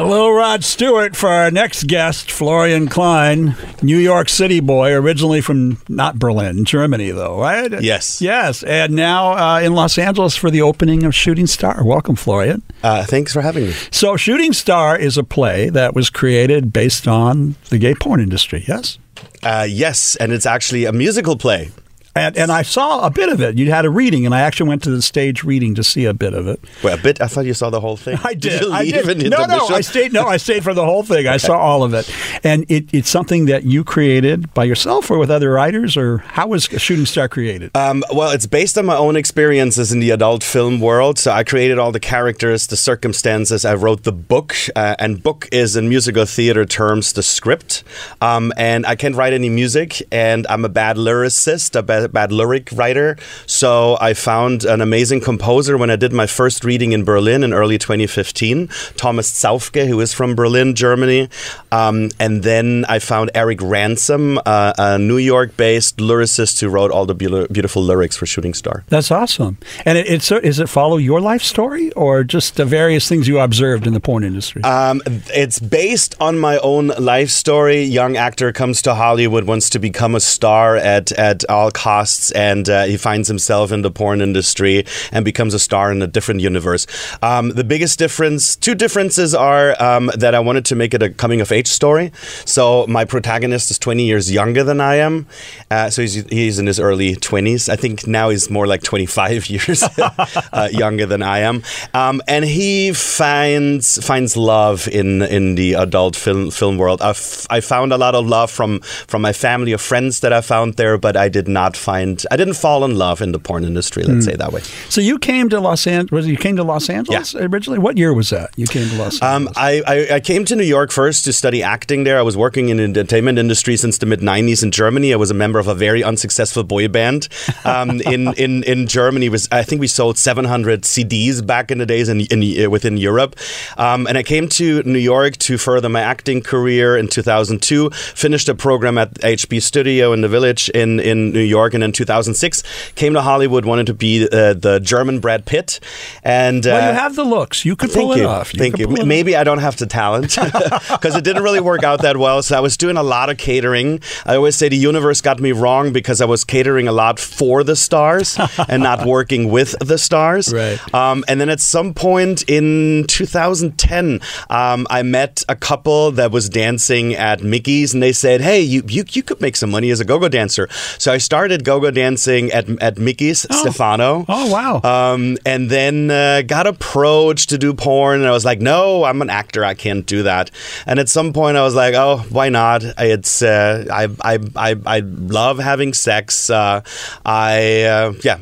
Hello, Rod Stewart, for our next guest, Florian Klein, New York City boy, originally from not Berlin, Germany, though, right? Yes. Yes, and now uh, in Los Angeles for the opening of Shooting Star. Welcome, Florian. Uh, thanks for having me. So, Shooting Star is a play that was created based on the gay porn industry, yes? Uh, yes, and it's actually a musical play. And, and I saw a bit of it. You had a reading, and I actually went to the stage reading to see a bit of it. Wait, a bit? I thought you saw the whole thing. I did. you I did. No, no. I stayed. No, I stayed for the whole thing. I saw all of it, and it, it's something that you created by yourself or with other writers, or how was Shooting Star created? Um, well, it's based on my own experiences in the adult film world. So I created all the characters, the circumstances. I wrote the book, uh, and book is in musical theater terms the script. Um, and I can't write any music, and I'm a bad lyricist, a bad, bad lyric writer. So I found an amazing composer when I did my first reading in Berlin in early 2015, Thomas Zaufke, who is from Berlin, Germany. Um, and then I found Eric Ransom, uh, a New York-based lyricist who wrote all the beau- beautiful lyrics for Shooting Star. That's awesome. And it, it's is it follow your life story or just the various things you observed in the porn industry? Um, it's based on my own life story. Young actor comes to Hollywood, wants to become a star at, at all costs, and uh, he finds himself in the porn industry and becomes a star in a different universe. Um, the biggest difference, two differences are um, that I wanted to make it a coming of age story. So my protagonist is 20 years younger than I am. Uh, so he's, he's in his early 20s. I think now he's more like 25 years uh, younger than I am. Um, and he finds finds love in in the adult film film world. I, I found a lot of love from from my family of friends that I found there, but I did not find I didn't fall in love in the porn industry. Let's Hmm. say that way. so you came to Los Angeles. You came to Los Angeles originally. What year was that? You came to Los Angeles. Um, I, I, I came to New York first to study acting there. I was working in the entertainment industry since the mid 90s in Germany. I was a member of a very unsuccessful boy band um, in, in, in Germany. Was I think we sold 700 CDs back in the days in, in uh, within Europe. Um, and I came to New York to further my acting career in 2002. Finished a program at HB Studio in the Village in, in New York, and in 2006 came to Hollywood. Wanted to be uh, the German Brad Pitt, and well, uh, you have the looks. You could Thank pull it you. off. Thank you. pull it Maybe I don't have the talent because it didn't really work out that well. So I was doing a lot of catering. I always say the universe got me wrong because I was catering a lot for the stars and not working with the stars. Right. Um, and then at some point in 2010, um, I met a couple that was dancing at Mickey's, and they said, "Hey, you you, you could make some money as a go-go dancer." So I started go-go dancing at at Mickey's, Stefano. Oh wow. Um, and then uh, got approached to do porn, and I was like, "No, I'm an actor. I can't do that." And at some point, I was like, "Oh, why not? It's uh, I, I I I love having sex. Uh, I uh, yeah."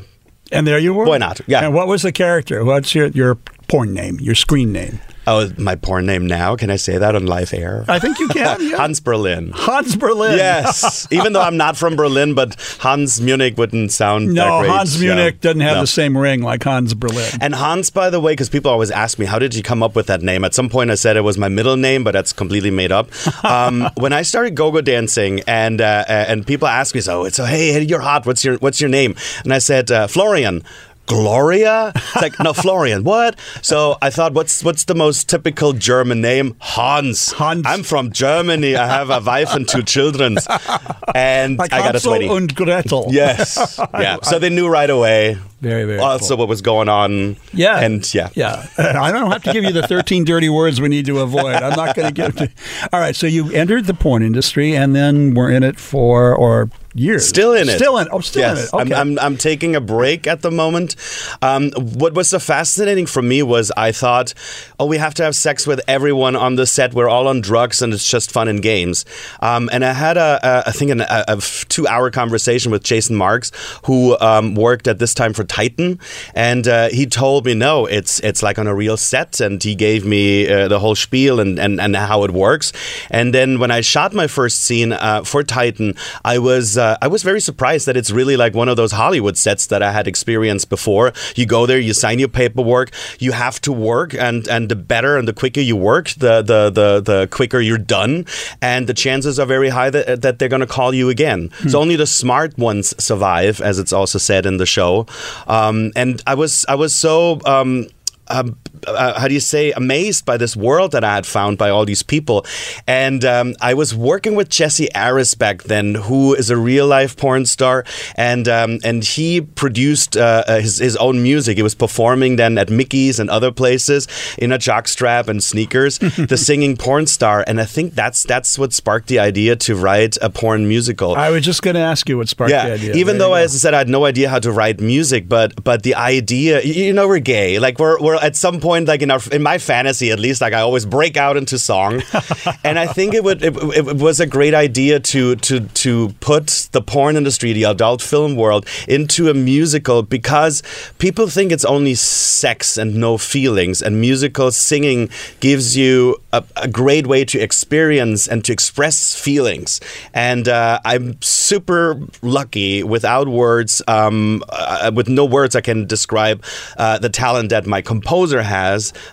and there you were. Why not? Yeah. And what was the character? What's your your porn name? Your screen name? Oh, my porn name now? Can I say that on live air? I think you can. Yeah. Hans Berlin. Hans Berlin. Yes, even though I'm not from Berlin, but Hans Munich wouldn't sound that No, great. Hans. Munich doesn't have No. the same ring like Hans Berlin. And Hans, by the way, because people always ask me, how did you come up with that name? At some point, I said it was my middle name, but that's completely made up. Um, when I started go-go dancing, and uh, and people ask me, so it's so hey, hey, you're hot. What's your what's your name? And I said uh, Florian. Gloria? It's like no, Florian. What? So I thought, what's what's the most typical German name? Hans. Hans. I'm from Germany. I have a wife and two children, and like I got a Hansel sweaty. und Gretel. Yes. Yeah. So they knew right away. Very, very also cool. what was going on. Yeah. And yeah. Yeah. Uh, I don't have to give you the 13 dirty words we need to avoid. I'm not going to give to. All right. So you entered the porn industry and then were in it for, or years. Still in it. Still in. Oh, still yes. in it. Okay. I'm, I'm, I'm taking a break at the moment. Um, what was so fascinating for me was I thought, oh, we have to have sex with everyone on the set. We're all on drugs and it's just fun and games. Um, and I had a, a I think an, a, a two hour conversation with Jason Marks, who um, worked at this time for Titan, and uh, he told me no, it's it's like on a real set, and he gave me uh, the whole spiel and, and and how it works. And then when I shot my first scene uh, for Titan, I was uh, I was very surprised that it's really like one of those Hollywood sets that I had experienced before. You go there, you sign your paperwork, you have to work, and and the better and the quicker you work, the the the, the quicker you're done, and the chances are very high that, that they're going to call you again. So only the smart ones survive, as it's also said in the show. Um, and I was I was so. Um, um, uh, how do you say amazed by this world that I had found by all these people, and um, I was working with Jesse Aris back then, who is a real life porn star, and um, and he produced uh, uh, his his own music. He was performing then at Mickey's and other places in a jockstrap and sneakers, the singing porn star, and I think that's that's what sparked the idea to write a porn musical. I was just going to ask you what sparked yeah, the idea. even There though, as I said, I had no idea how to write music, but but the idea, you know, we're gay. Like we're we're at some point, like in our in my fantasy at least, like I always break out into song, and I think it would it, it was a great idea to to to put the porn industry, the adult film world, into a musical because people think it's only sex and no feelings, and musical singing gives you a, a great way to experience and to express feelings. And uh, I'm super lucky, without words, um, uh, with no words, I can describe uh, the talent that my composer has.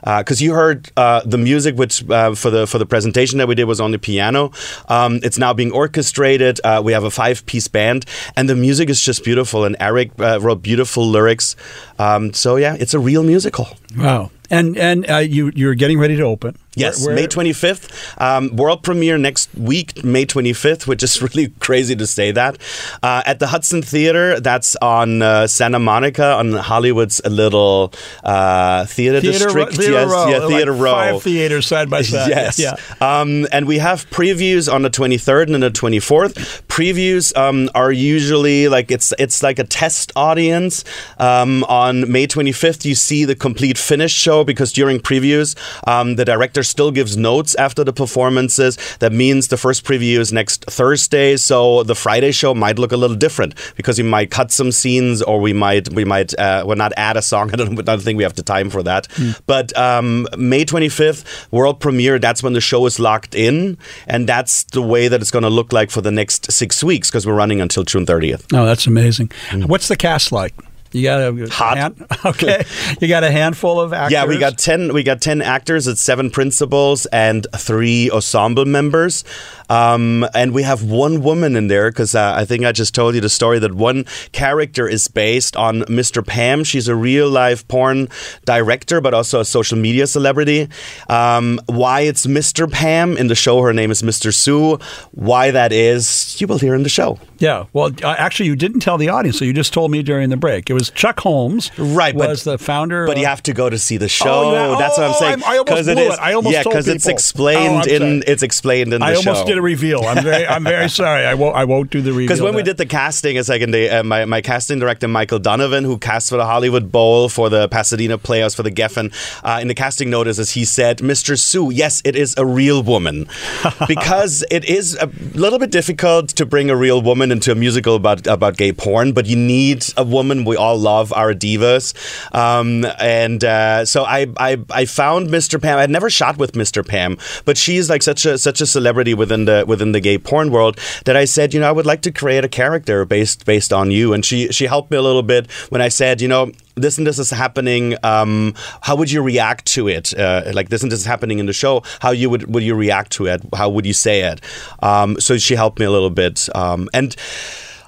Because you heard uh, the music, which uh, for the for the presentation that we did was on the piano. Um, it's now being orchestrated. Uh, we have a five piece band, and the music is just beautiful. And Eric uh, wrote beautiful lyrics. Um, so yeah, it's a real musical. Wow. And and uh, you you're getting ready to open. Yes, Where- May 25th. Um, world premiere next week, May 25th, which is really crazy to say that. Uh, at the Hudson Theater, that's on uh, Santa Monica, on Hollywood's little uh, theater, Theater, Ro- district. theater yes, row. yeah, like Theater Row. Five theaters side by side. Yes. Yeah. Um, and we have previews on the 23rd and the 24th. Previews um, are usually like it's it's like a test audience. Um, on May 25th, you see the complete finished show because during previews, um, the director still gives notes after the performances. That means the first preview is next Thursday, so the Friday show might look a little different because we might cut some scenes or we might we might uh, well not add a song. I don't, I don't think we have the time for that. But um, May 25th, world premiere. That's when the show is locked in, and that's the way that it's going to look like for the next six weeks because we're running until June 30th. Oh, that's amazing. What's the cast like? You got a. Hot. hand- okay. You got a handful of actors. Yeah, we got ten. We got ten actors. It's seven principals and three ensemble members, um, and we have one woman in there because uh, I think I just told you the story that one character is based on Mr. Pam. She's a real life porn director, but also a social media celebrity. Um, why it's Mr. Pam in the show? Her name is Mr. Sue. Why that is, you will hear in the show. Yeah. Well, uh, actually, you didn't tell the audience, so you just told me during the break. It was Chuck Holmes, right? Was the founder? But of- you have to go to see the show. Oh, yeah. That's what I'm Oh, saying. I almost blew it. I almost yeah, told it's people. Oh, explained in it's explained in the I show. almost did a reveal. I'm very, I'm very sorry. I won't, I won't do the reveal. Because when we did the casting, like in the uh, my, my casting director Michael Donovan, who cast for the Hollywood Bowl for the Pasadena Playhouse for the Geffen, uh, in the casting notices he said, "Mr. Sue, yes, it is a real woman," because it is a little bit difficult to bring a real woman into a musical about about gay porn, but you need a woman. We all love our divas, um, and uh, so I, I I found Mr. Pam. I'd never shot with Mr. Pam, but she's like such a such a celebrity within the within the gay porn world that I said, you know, I would like to create a character based based on you, and she she helped me a little bit when I said, you know. This and this is happening. Um, how would you react to it? Uh, like this and this is happening in the show. How you would would you react to it? How would you say it? Um, so she helped me a little bit, um, and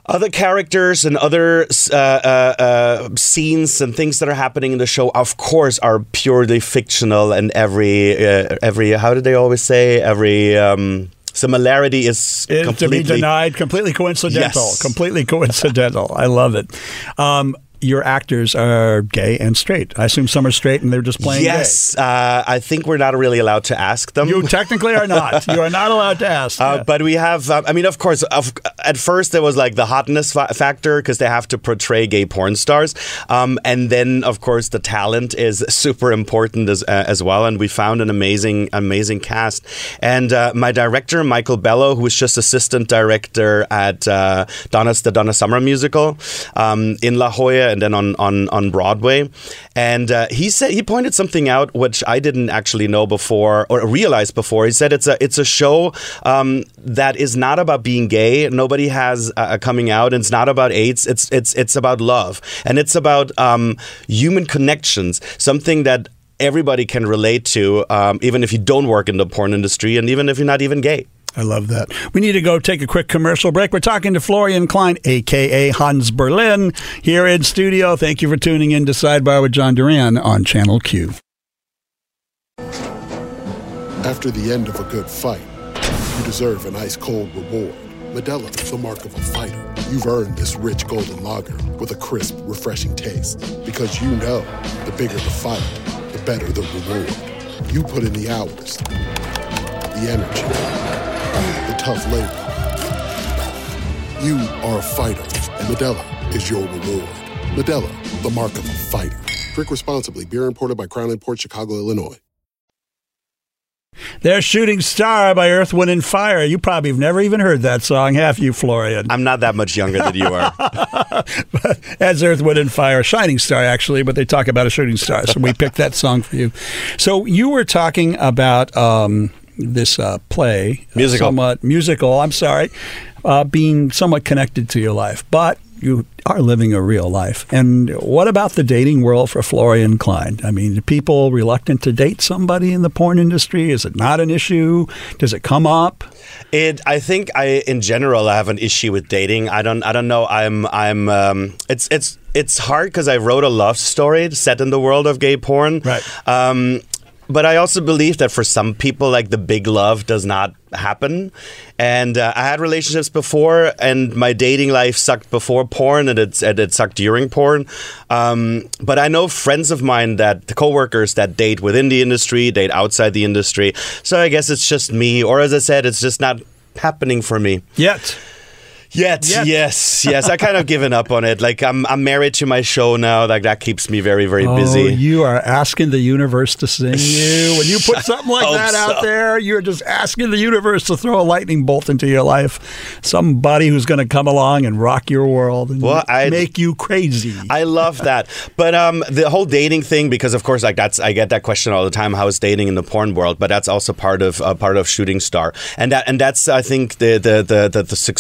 other characters and other uh, uh, uh, scenes and things that are happening in the show, of course, are purely fictional. And every uh, every how did they always say every. Um, Similarity is Is to completely be denied, completely coincidental. Yes. Completely coincidental. I love it. Um, your actors are gay and straight. I assume some are straight and they're just playing yes, uh, I think we're not really allowed to ask them. You technically are not. You are not allowed to ask. Uh, Yeah. But we have, uh, I mean, of course, of, at first there was like the hotness fa- factor because they have to portray gay porn stars. Um, and then, of course, the talent is super important as, uh, as well. And we found an amazing, amazing cast. And uh, my director, Michael Bello, who was just assistant director at uh, Donna's, the Donna Summer musical um, in La Jolla and then on, on, on Broadway. And uh, he said, he pointed something out which I didn't actually know before or realize before. He said it's a, it's a show um, that is not about being gay. Nobody has uh, coming out. And it's not about AIDS. It's it's it's about love, and it's about um, human connections. Something that everybody can relate to, um, even if you don't work in the porn industry, and even if you're not even gay. I love that. We need to go take a quick commercial break. We're talking to Florian Klein, aka Hans Berlin, here in studio. Thank you for tuning in to Sidebar with John Duran on Channel Q. After the end of a good fight, you deserve an ice cold reward. Modelo is the mark of a fighter. You've earned this rich golden lager with a crisp, refreshing taste. Because you know the bigger the fight, the better the reward. You put in the hours, the energy, the tough labor. You are a fighter, and Modelo is your reward. Modelo, the mark of a fighter. Drink responsibly. Beer imported by Crown Port Chicago, Illinois. There's Shooting Star by Earth, Wind, and Fire. You probably have never even heard that song, have you, Florian? I'm not that much younger than you are. As Earth, Wind, and Fire, Shining Star, actually, but they talk about a shooting star. So we picked that song for you. So you were talking about um, this uh, play, uh, Musical. somewhat musical. I'm sorry, uh, being somewhat connected to your life, but you are living a real life. And what about the dating world for Florian Klein? I mean, people reluctant to date somebody in the porn industry? Is it not an issue? Does it come up? It. I think I, in general, I have an issue with dating. I don't. I don't know. I'm. I'm. Um, it's. It's. It's hard because I wrote a love story set in the world of gay porn. Right. Um, but I also believe that for some people, like the big love does not happen. And uh, I had relationships before, and my dating life sucked before porn, and it, and it sucked during porn. Um, but I know friends of mine that coworkers that date within the industry, date outside the industry. So I guess it's just me, or as I said, it's just not happening for me. Yet. Yet, Yet. yes, yes. I kind of given up on it. Like I'm, I'm married to my show now. Like that keeps me very, very Oh, busy. you are asking the universe to sing you. When you put something like that out so. there, you're just asking the universe to throw a lightning bolt into your life. Somebody who's going to come along and rock your world and Well, I- make you crazy. I love that. But um, the whole dating thing, because of course, like that's I get that question all the time. How is dating in the porn world? But that's also part of uh, part of Shooting Star, and that and that's I think the the the the the, suc-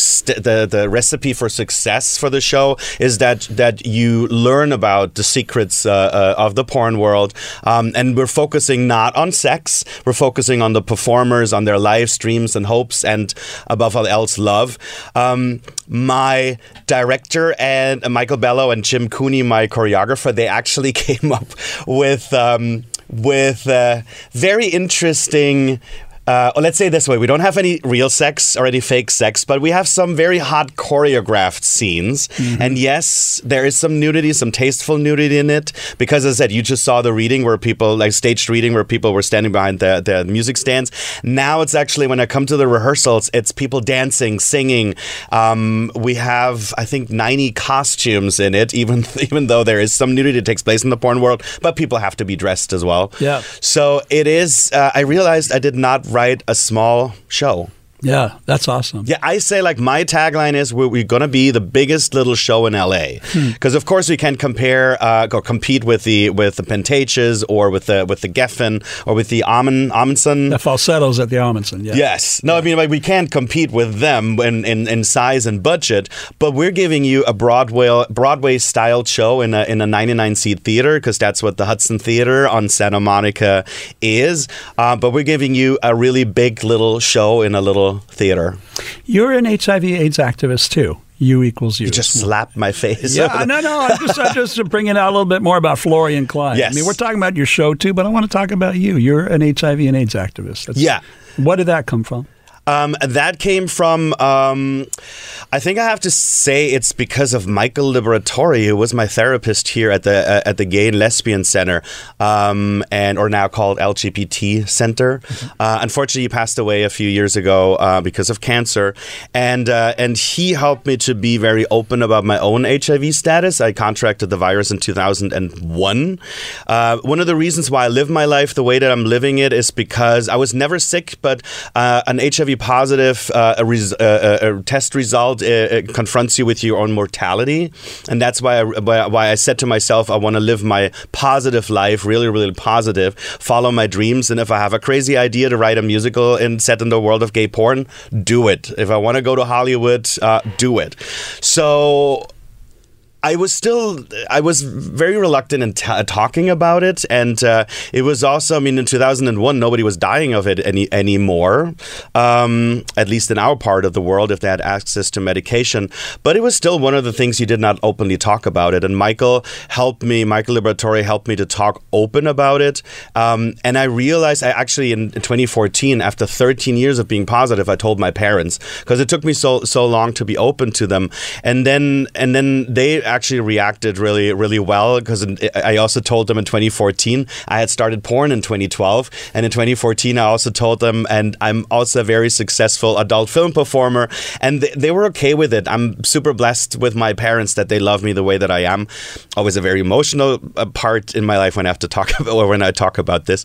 the, recipe for success for the show is that that you learn about the secrets uh, uh, of the porn world, um, and we're focusing not on sex. We're focusing on the performers, on their live streams and hopes, and above all else, love. Um, my director and Michael Bello and Jim Cooney, my choreographer, they actually came up with um, with uh, very interesting. Uh, let's say this way: we don't have any real sex or any fake sex, but we have some very hot choreographed scenes. And yes, there is some nudity, some tasteful nudity in it. Because as I said, you just saw the reading where people, like staged reading, where people were standing behind the, the music stands. Now it's actually when I come to the rehearsals, it's people dancing, singing. Um, we have, I think, 90 costumes in it, even even though there is some nudity that takes place in the porn world, but people have to be dressed as well. Yeah. So it is. Uh, I realized I did not write a small show. Yeah, that's awesome. Yeah, I say like my tagline is we're, we're going to be the biggest little show in LA because of course we can compare uh, or compete with the with the Pantages or with the with the Geffen or with the Amund Ahmanson. The falsettos at the Ahmanson. Yeah. Yes. No, I mean, like, we can't compete with them in, in, in size and budget, but we're giving you a Broadway Broadway styled show in a in a 99 seat theater because that's what the Hudson Theater on Santa Monica is. Uh, but we're giving you a really big little show in a little theater. You're an HIV/AIDS activist too. U equals U. You just slapped my face. Yeah, no, no. I'm just, I'm just bringing out a little bit more about Florian Klein. Yes. I mean, we're talking about your show too, but I want to talk about you. You're an HIV and AIDS activist. That's- Yeah. What did that come from? Um, that came from, um, I think I have to say it's because of Michael Liberatore, who was my therapist here at the uh, at the Gay and Lesbian Center, um, and or now called LGBT Center. Uh, unfortunately, he passed away a few years ago uh, because of cancer, and uh, and he helped me to be very open about my own HIV status. I contracted the virus in 2001. Uh, one of the reasons why I live my life the way that I'm living it is because I was never sick, but uh, an HIV positive uh, a res- uh, a, a test result uh, uh, confronts you with your own mortality, and that's why I, why I said to myself, I want to live my positive life, really, really positive, follow my dreams, and if I have a crazy idea to write a musical and set in the world of gay porn, do it. If I want to go to Hollywood, uh, do it. So I was still, I was very reluctant in t- talking about it, and uh, it was also, I mean, in 2001, nobody was dying of it any anymore, um, at least in our part of the world, if they had access to medication. But it was still one of the things you did not openly talk about it, and Michael helped me, Michael Liberatore helped me to talk open about it, um, and I realized, I actually in 2014, after 13 years of being positive, I told my parents because it took me so so long to be open to them, and then and then they actually reacted really, really well because I also told them in 2014 I had started porn in 2012, and in 2014 I also told them, and I'm also a very successful adult film performer, and they, they were okay with it. I'm super blessed with my parents that they love me the way that I am. Always a very emotional uh, part in my life when I have to talk about or when I talk about this.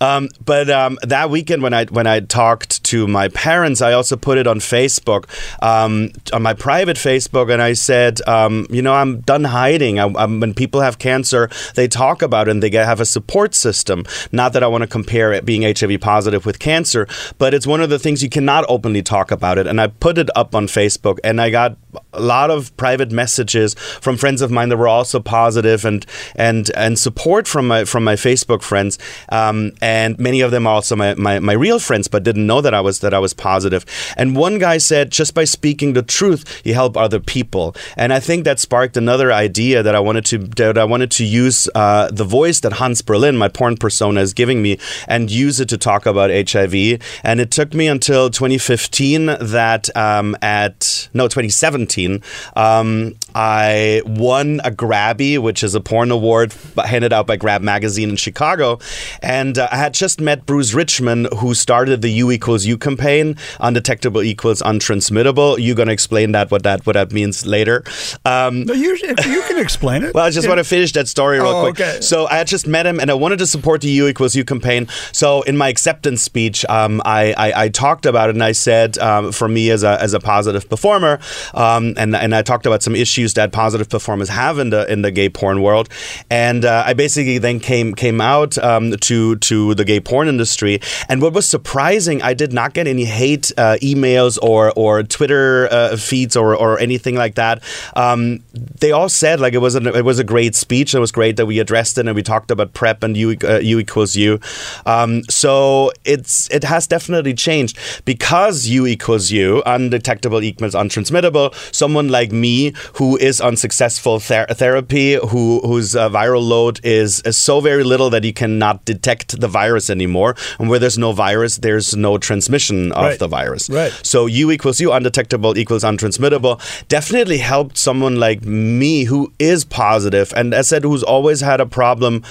Um, but um, that weekend when I when I talked to my parents, I also put it on Facebook, um, on my private Facebook, and I said, um, you know, I'm done hiding. I, I, when people have cancer, they talk about it and they have a support system. Not that I want to compare it being HIV positive with cancer, but it's one of the things you cannot openly talk about it. And I put it up on Facebook, and I got a lot of private messages from friends of mine that were also positive and and and support from my from my Facebook friends. Um, and many of them are also my, my, my real friends, but didn't know that I was that I was positive. And one guy said, just by speaking the truth, you help other people. And I think that sparked another idea that I wanted to that I wanted to use uh, the voice that Hans Berlin, my porn persona, is giving me, and use it to talk about HIV. And it took me until 2015 that um, at no 2017 um, I won a Grabby, which is a porn award handed out by Grab Magazine in Chicago, and uh, I had just met Bruce Richman, who started the U equals U campaign, undetectable equals untransmittable. You're gonna explain that what that what that means later. Um, no, you, you can explain it. well, I just Yeah. want to finish that story real Oh, quick. okay. So I had just met him, and I wanted to support the U equals U campaign. So in my acceptance speech, um, I, I I talked about it, and I said, um, for me as a as a positive performer, um, and and I talked about some issues that positive performers have in the in the gay porn world, and uh, I basically then came came out um, to to the gay porn industry. And what was surprising, I did not get any hate uh, emails or or Twitter uh, feeds or or anything like that. Um, they all said like it was a, it was a great speech. It was great that we addressed it and we talked about PrEP and U, uh, U equals U. Um, so it's it has definitely changed because U equals U, undetectable equals untransmittable. Someone like me who is on successful ther- therapy, who whose uh, viral load is, is so very little that you cannot detect the virus anymore, and where there's no virus, there's no transmission of Right. the virus. Right. So U equals U, undetectable equals untransmittable, definitely helped someone like me who is positive and as I said, who's always had a problem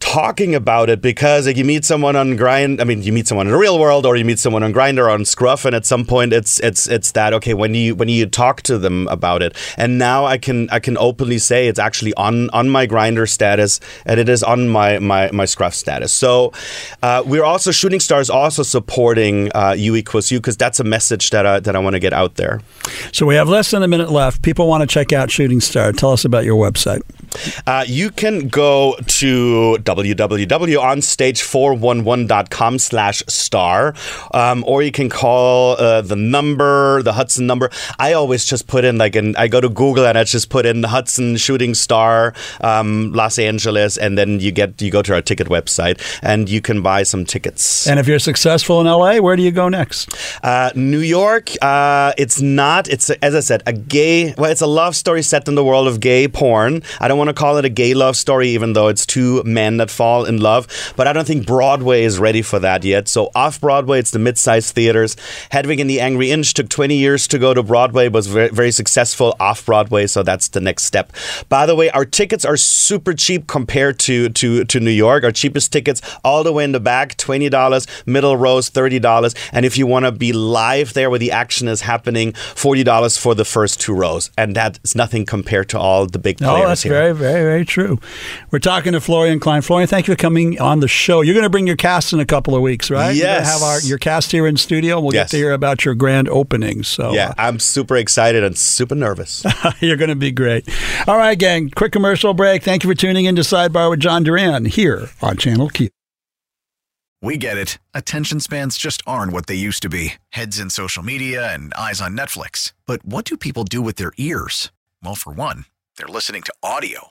talking about it because like, you meet someone on grind I mean you meet someone in the real world or you meet someone on Grindr or on scruff and at some point it's it's it's that okay when you when you talk to them about it and now I can I can openly say it's actually on on my Grindr status and it is on my my my scruff status so uh, we're also shooting stars also supporting uh, U equals U because that's a message that I, that I want to get out there So we have less than a minute left. People want to check out Shooting Star. Tell us about your website. Uh, you can go to www.onstage411.com slash star, um, or you can call uh, the number, the Hudson number. I always just put in like, an, I go to Google and I just put in the Hudson Shooting Star, um, Los Angeles, and then you get you go to our ticket website and you can buy some tickets. And if you're successful in LA, where do you go next? Uh, New York, uh, it's not. It's as I said, a gay. Well, it's a love story set in the world of gay porn. I don't want to call it a gay love story, even though it's two men that fall in love. But I don't think Broadway is ready for that yet. So off Broadway, it's the mid-sized theaters. Hedwig and the Angry Inch took 20 years to go to Broadway, was very, very successful off Broadway. So that's the next step. By the way, our tickets are super cheap compared to to to New York. Our cheapest tickets all the way in the back, twenty dollars. Middle rows, thirty dollars. And if you want to be live there where the action is happening, forty dollars for the first two rows. And that is nothing compared to all the big players Oh, that's here. very, very, very true. We're talking to Florian Klein. Florian, thank you for coming on the show. You're going to bring your cast in a couple of weeks, right? You're Yes. have our, your cast here in studio. We'll Yes. get to hear about your grand opening. So Yeah, I'm super excited and super nervous. uh, you're going to be great. All right, gang. Quick commercial break. Thank you for tuning in to Sidebar with John Duran here on Channel Q. We get it. Attention spans just aren't what they used to be heads in social media and eyes on Netflix. But what do people do with their ears? Well, for one, they're listening to audio.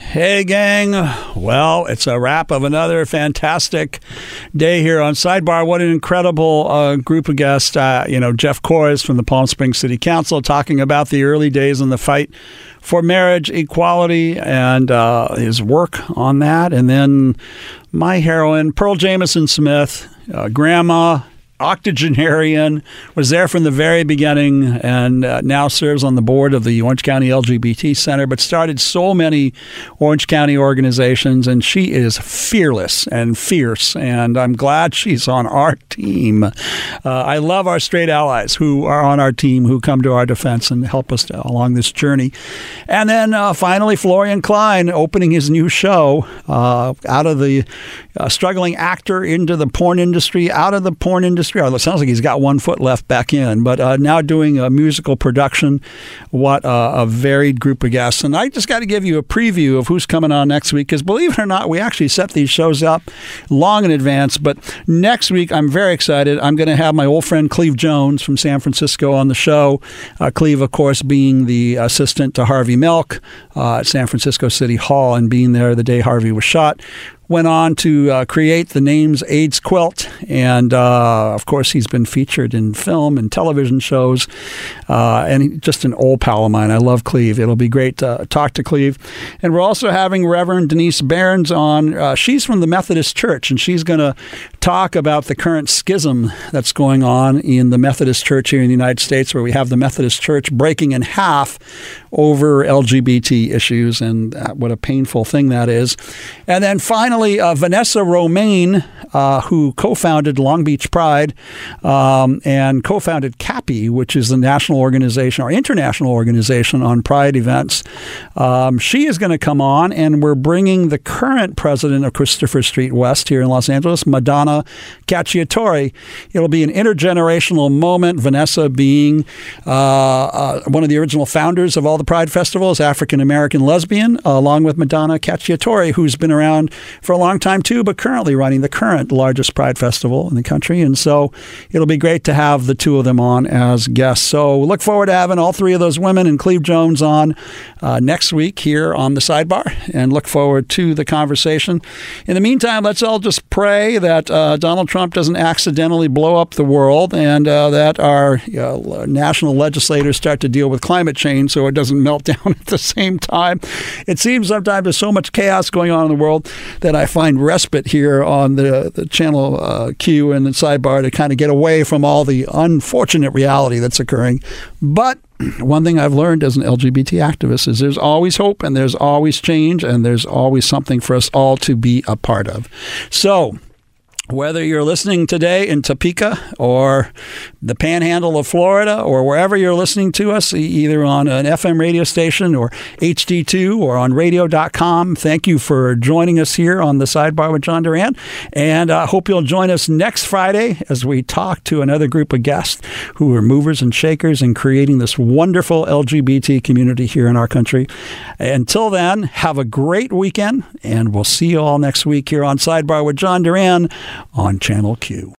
Hey, gang. Well, it's a wrap of another fantastic day here on Sidebar. What an incredible uh, group of guests. Uh, you know, Geoff Kors from the Palm Springs City Council talking about the early days in the fight for marriage equality and uh, his work on that. And then my heroine, Pearl Jemison Smith, uh, grandma, octogenarian, was there from the very beginning and uh, now serves on the board of the Orange County LGBT Center, but started so many Orange County organizations. And she is fearless and fierce. And I'm glad she's on our team. Uh, I love our straight allies who are on our team, who come to our defense and help us along this journey. And then uh, finally, Florian Klein opening his new show uh, out of the uh, struggling actor into the porn industry, out of the porn industry. It sounds like he's got one foot left back in, but uh, now doing a musical production. What a varied group of guests. And I just got to give you a preview of who's coming on next week because believe it or not, we actually set these shows up long in advance. But next week, I'm very excited. I'm going to have my old friend Cleve Jones from San Francisco on the show. Uh, Cleve, of course, being the assistant to Harvey Milk uh, at San Francisco City Hall and being there the day Harvey was shot went on to uh, create the NAMES AIDS quilt. And uh, of course, he's been featured in film and television shows. Uh, and just an old pal of mine. I love Cleve. It'll be great to talk to Cleve. And we're also having Reverend Denise Barnes on. Uh, she's from the Methodist Church, and she's going to talk about the current schism that's going on in the Methodist Church here in the United States, where we have the Methodist Church breaking in half over LGBT issues, and uh, what a painful thing that is. And then finally, uh, Vanessa Romaine, uh, who co founded Long Beach Pride um, and co founded CAPI, which is the national organization or international organization on pride events. Um, she is going to come on, and we're bringing the current president of Christopher Street West here in Los Angeles, Madonna Cacciatore. It'll be an intergenerational moment, Vanessa being uh, uh, one of the original founders of all the Pride Festival is African American lesbian, along with Madonna Cacciatore, who's been around for a long time too, but currently running the current largest Pride festival in the country. And so it'll be great to have the two of them on as guests. So look forward to having all three of those women and Cleve Jones on uh, next week here on the sidebar and look forward to the conversation. In the meantime, let's all just pray that uh, Donald Trump doesn't accidentally blow up the world and uh, that our uh, national legislators start to deal with climate change so it doesn't melt down at the same time. It seems sometimes there's so much chaos going on in the world that I find respite here on the, the channel uh, Q and the sidebar to kind of get away from all the unfortunate reality that's occurring. But one thing I've learned as an LGBT activist is there's always hope and there's always change and there's always something for us all to be a part of. So, whether you're listening today in Topeka or the panhandle of Florida or wherever you're listening to us, either on an FM radio station or HD2 or on radio.com, thank you for joining us here on the Sidebar with John Duran. And I hope you'll join us next Friday as we talk to another group of guests who are movers and shakers in creating this wonderful LGBT community here in our country. Until then, have a great weekend, and we'll see you all next week here on Sidebar with John Duran on Channel Q.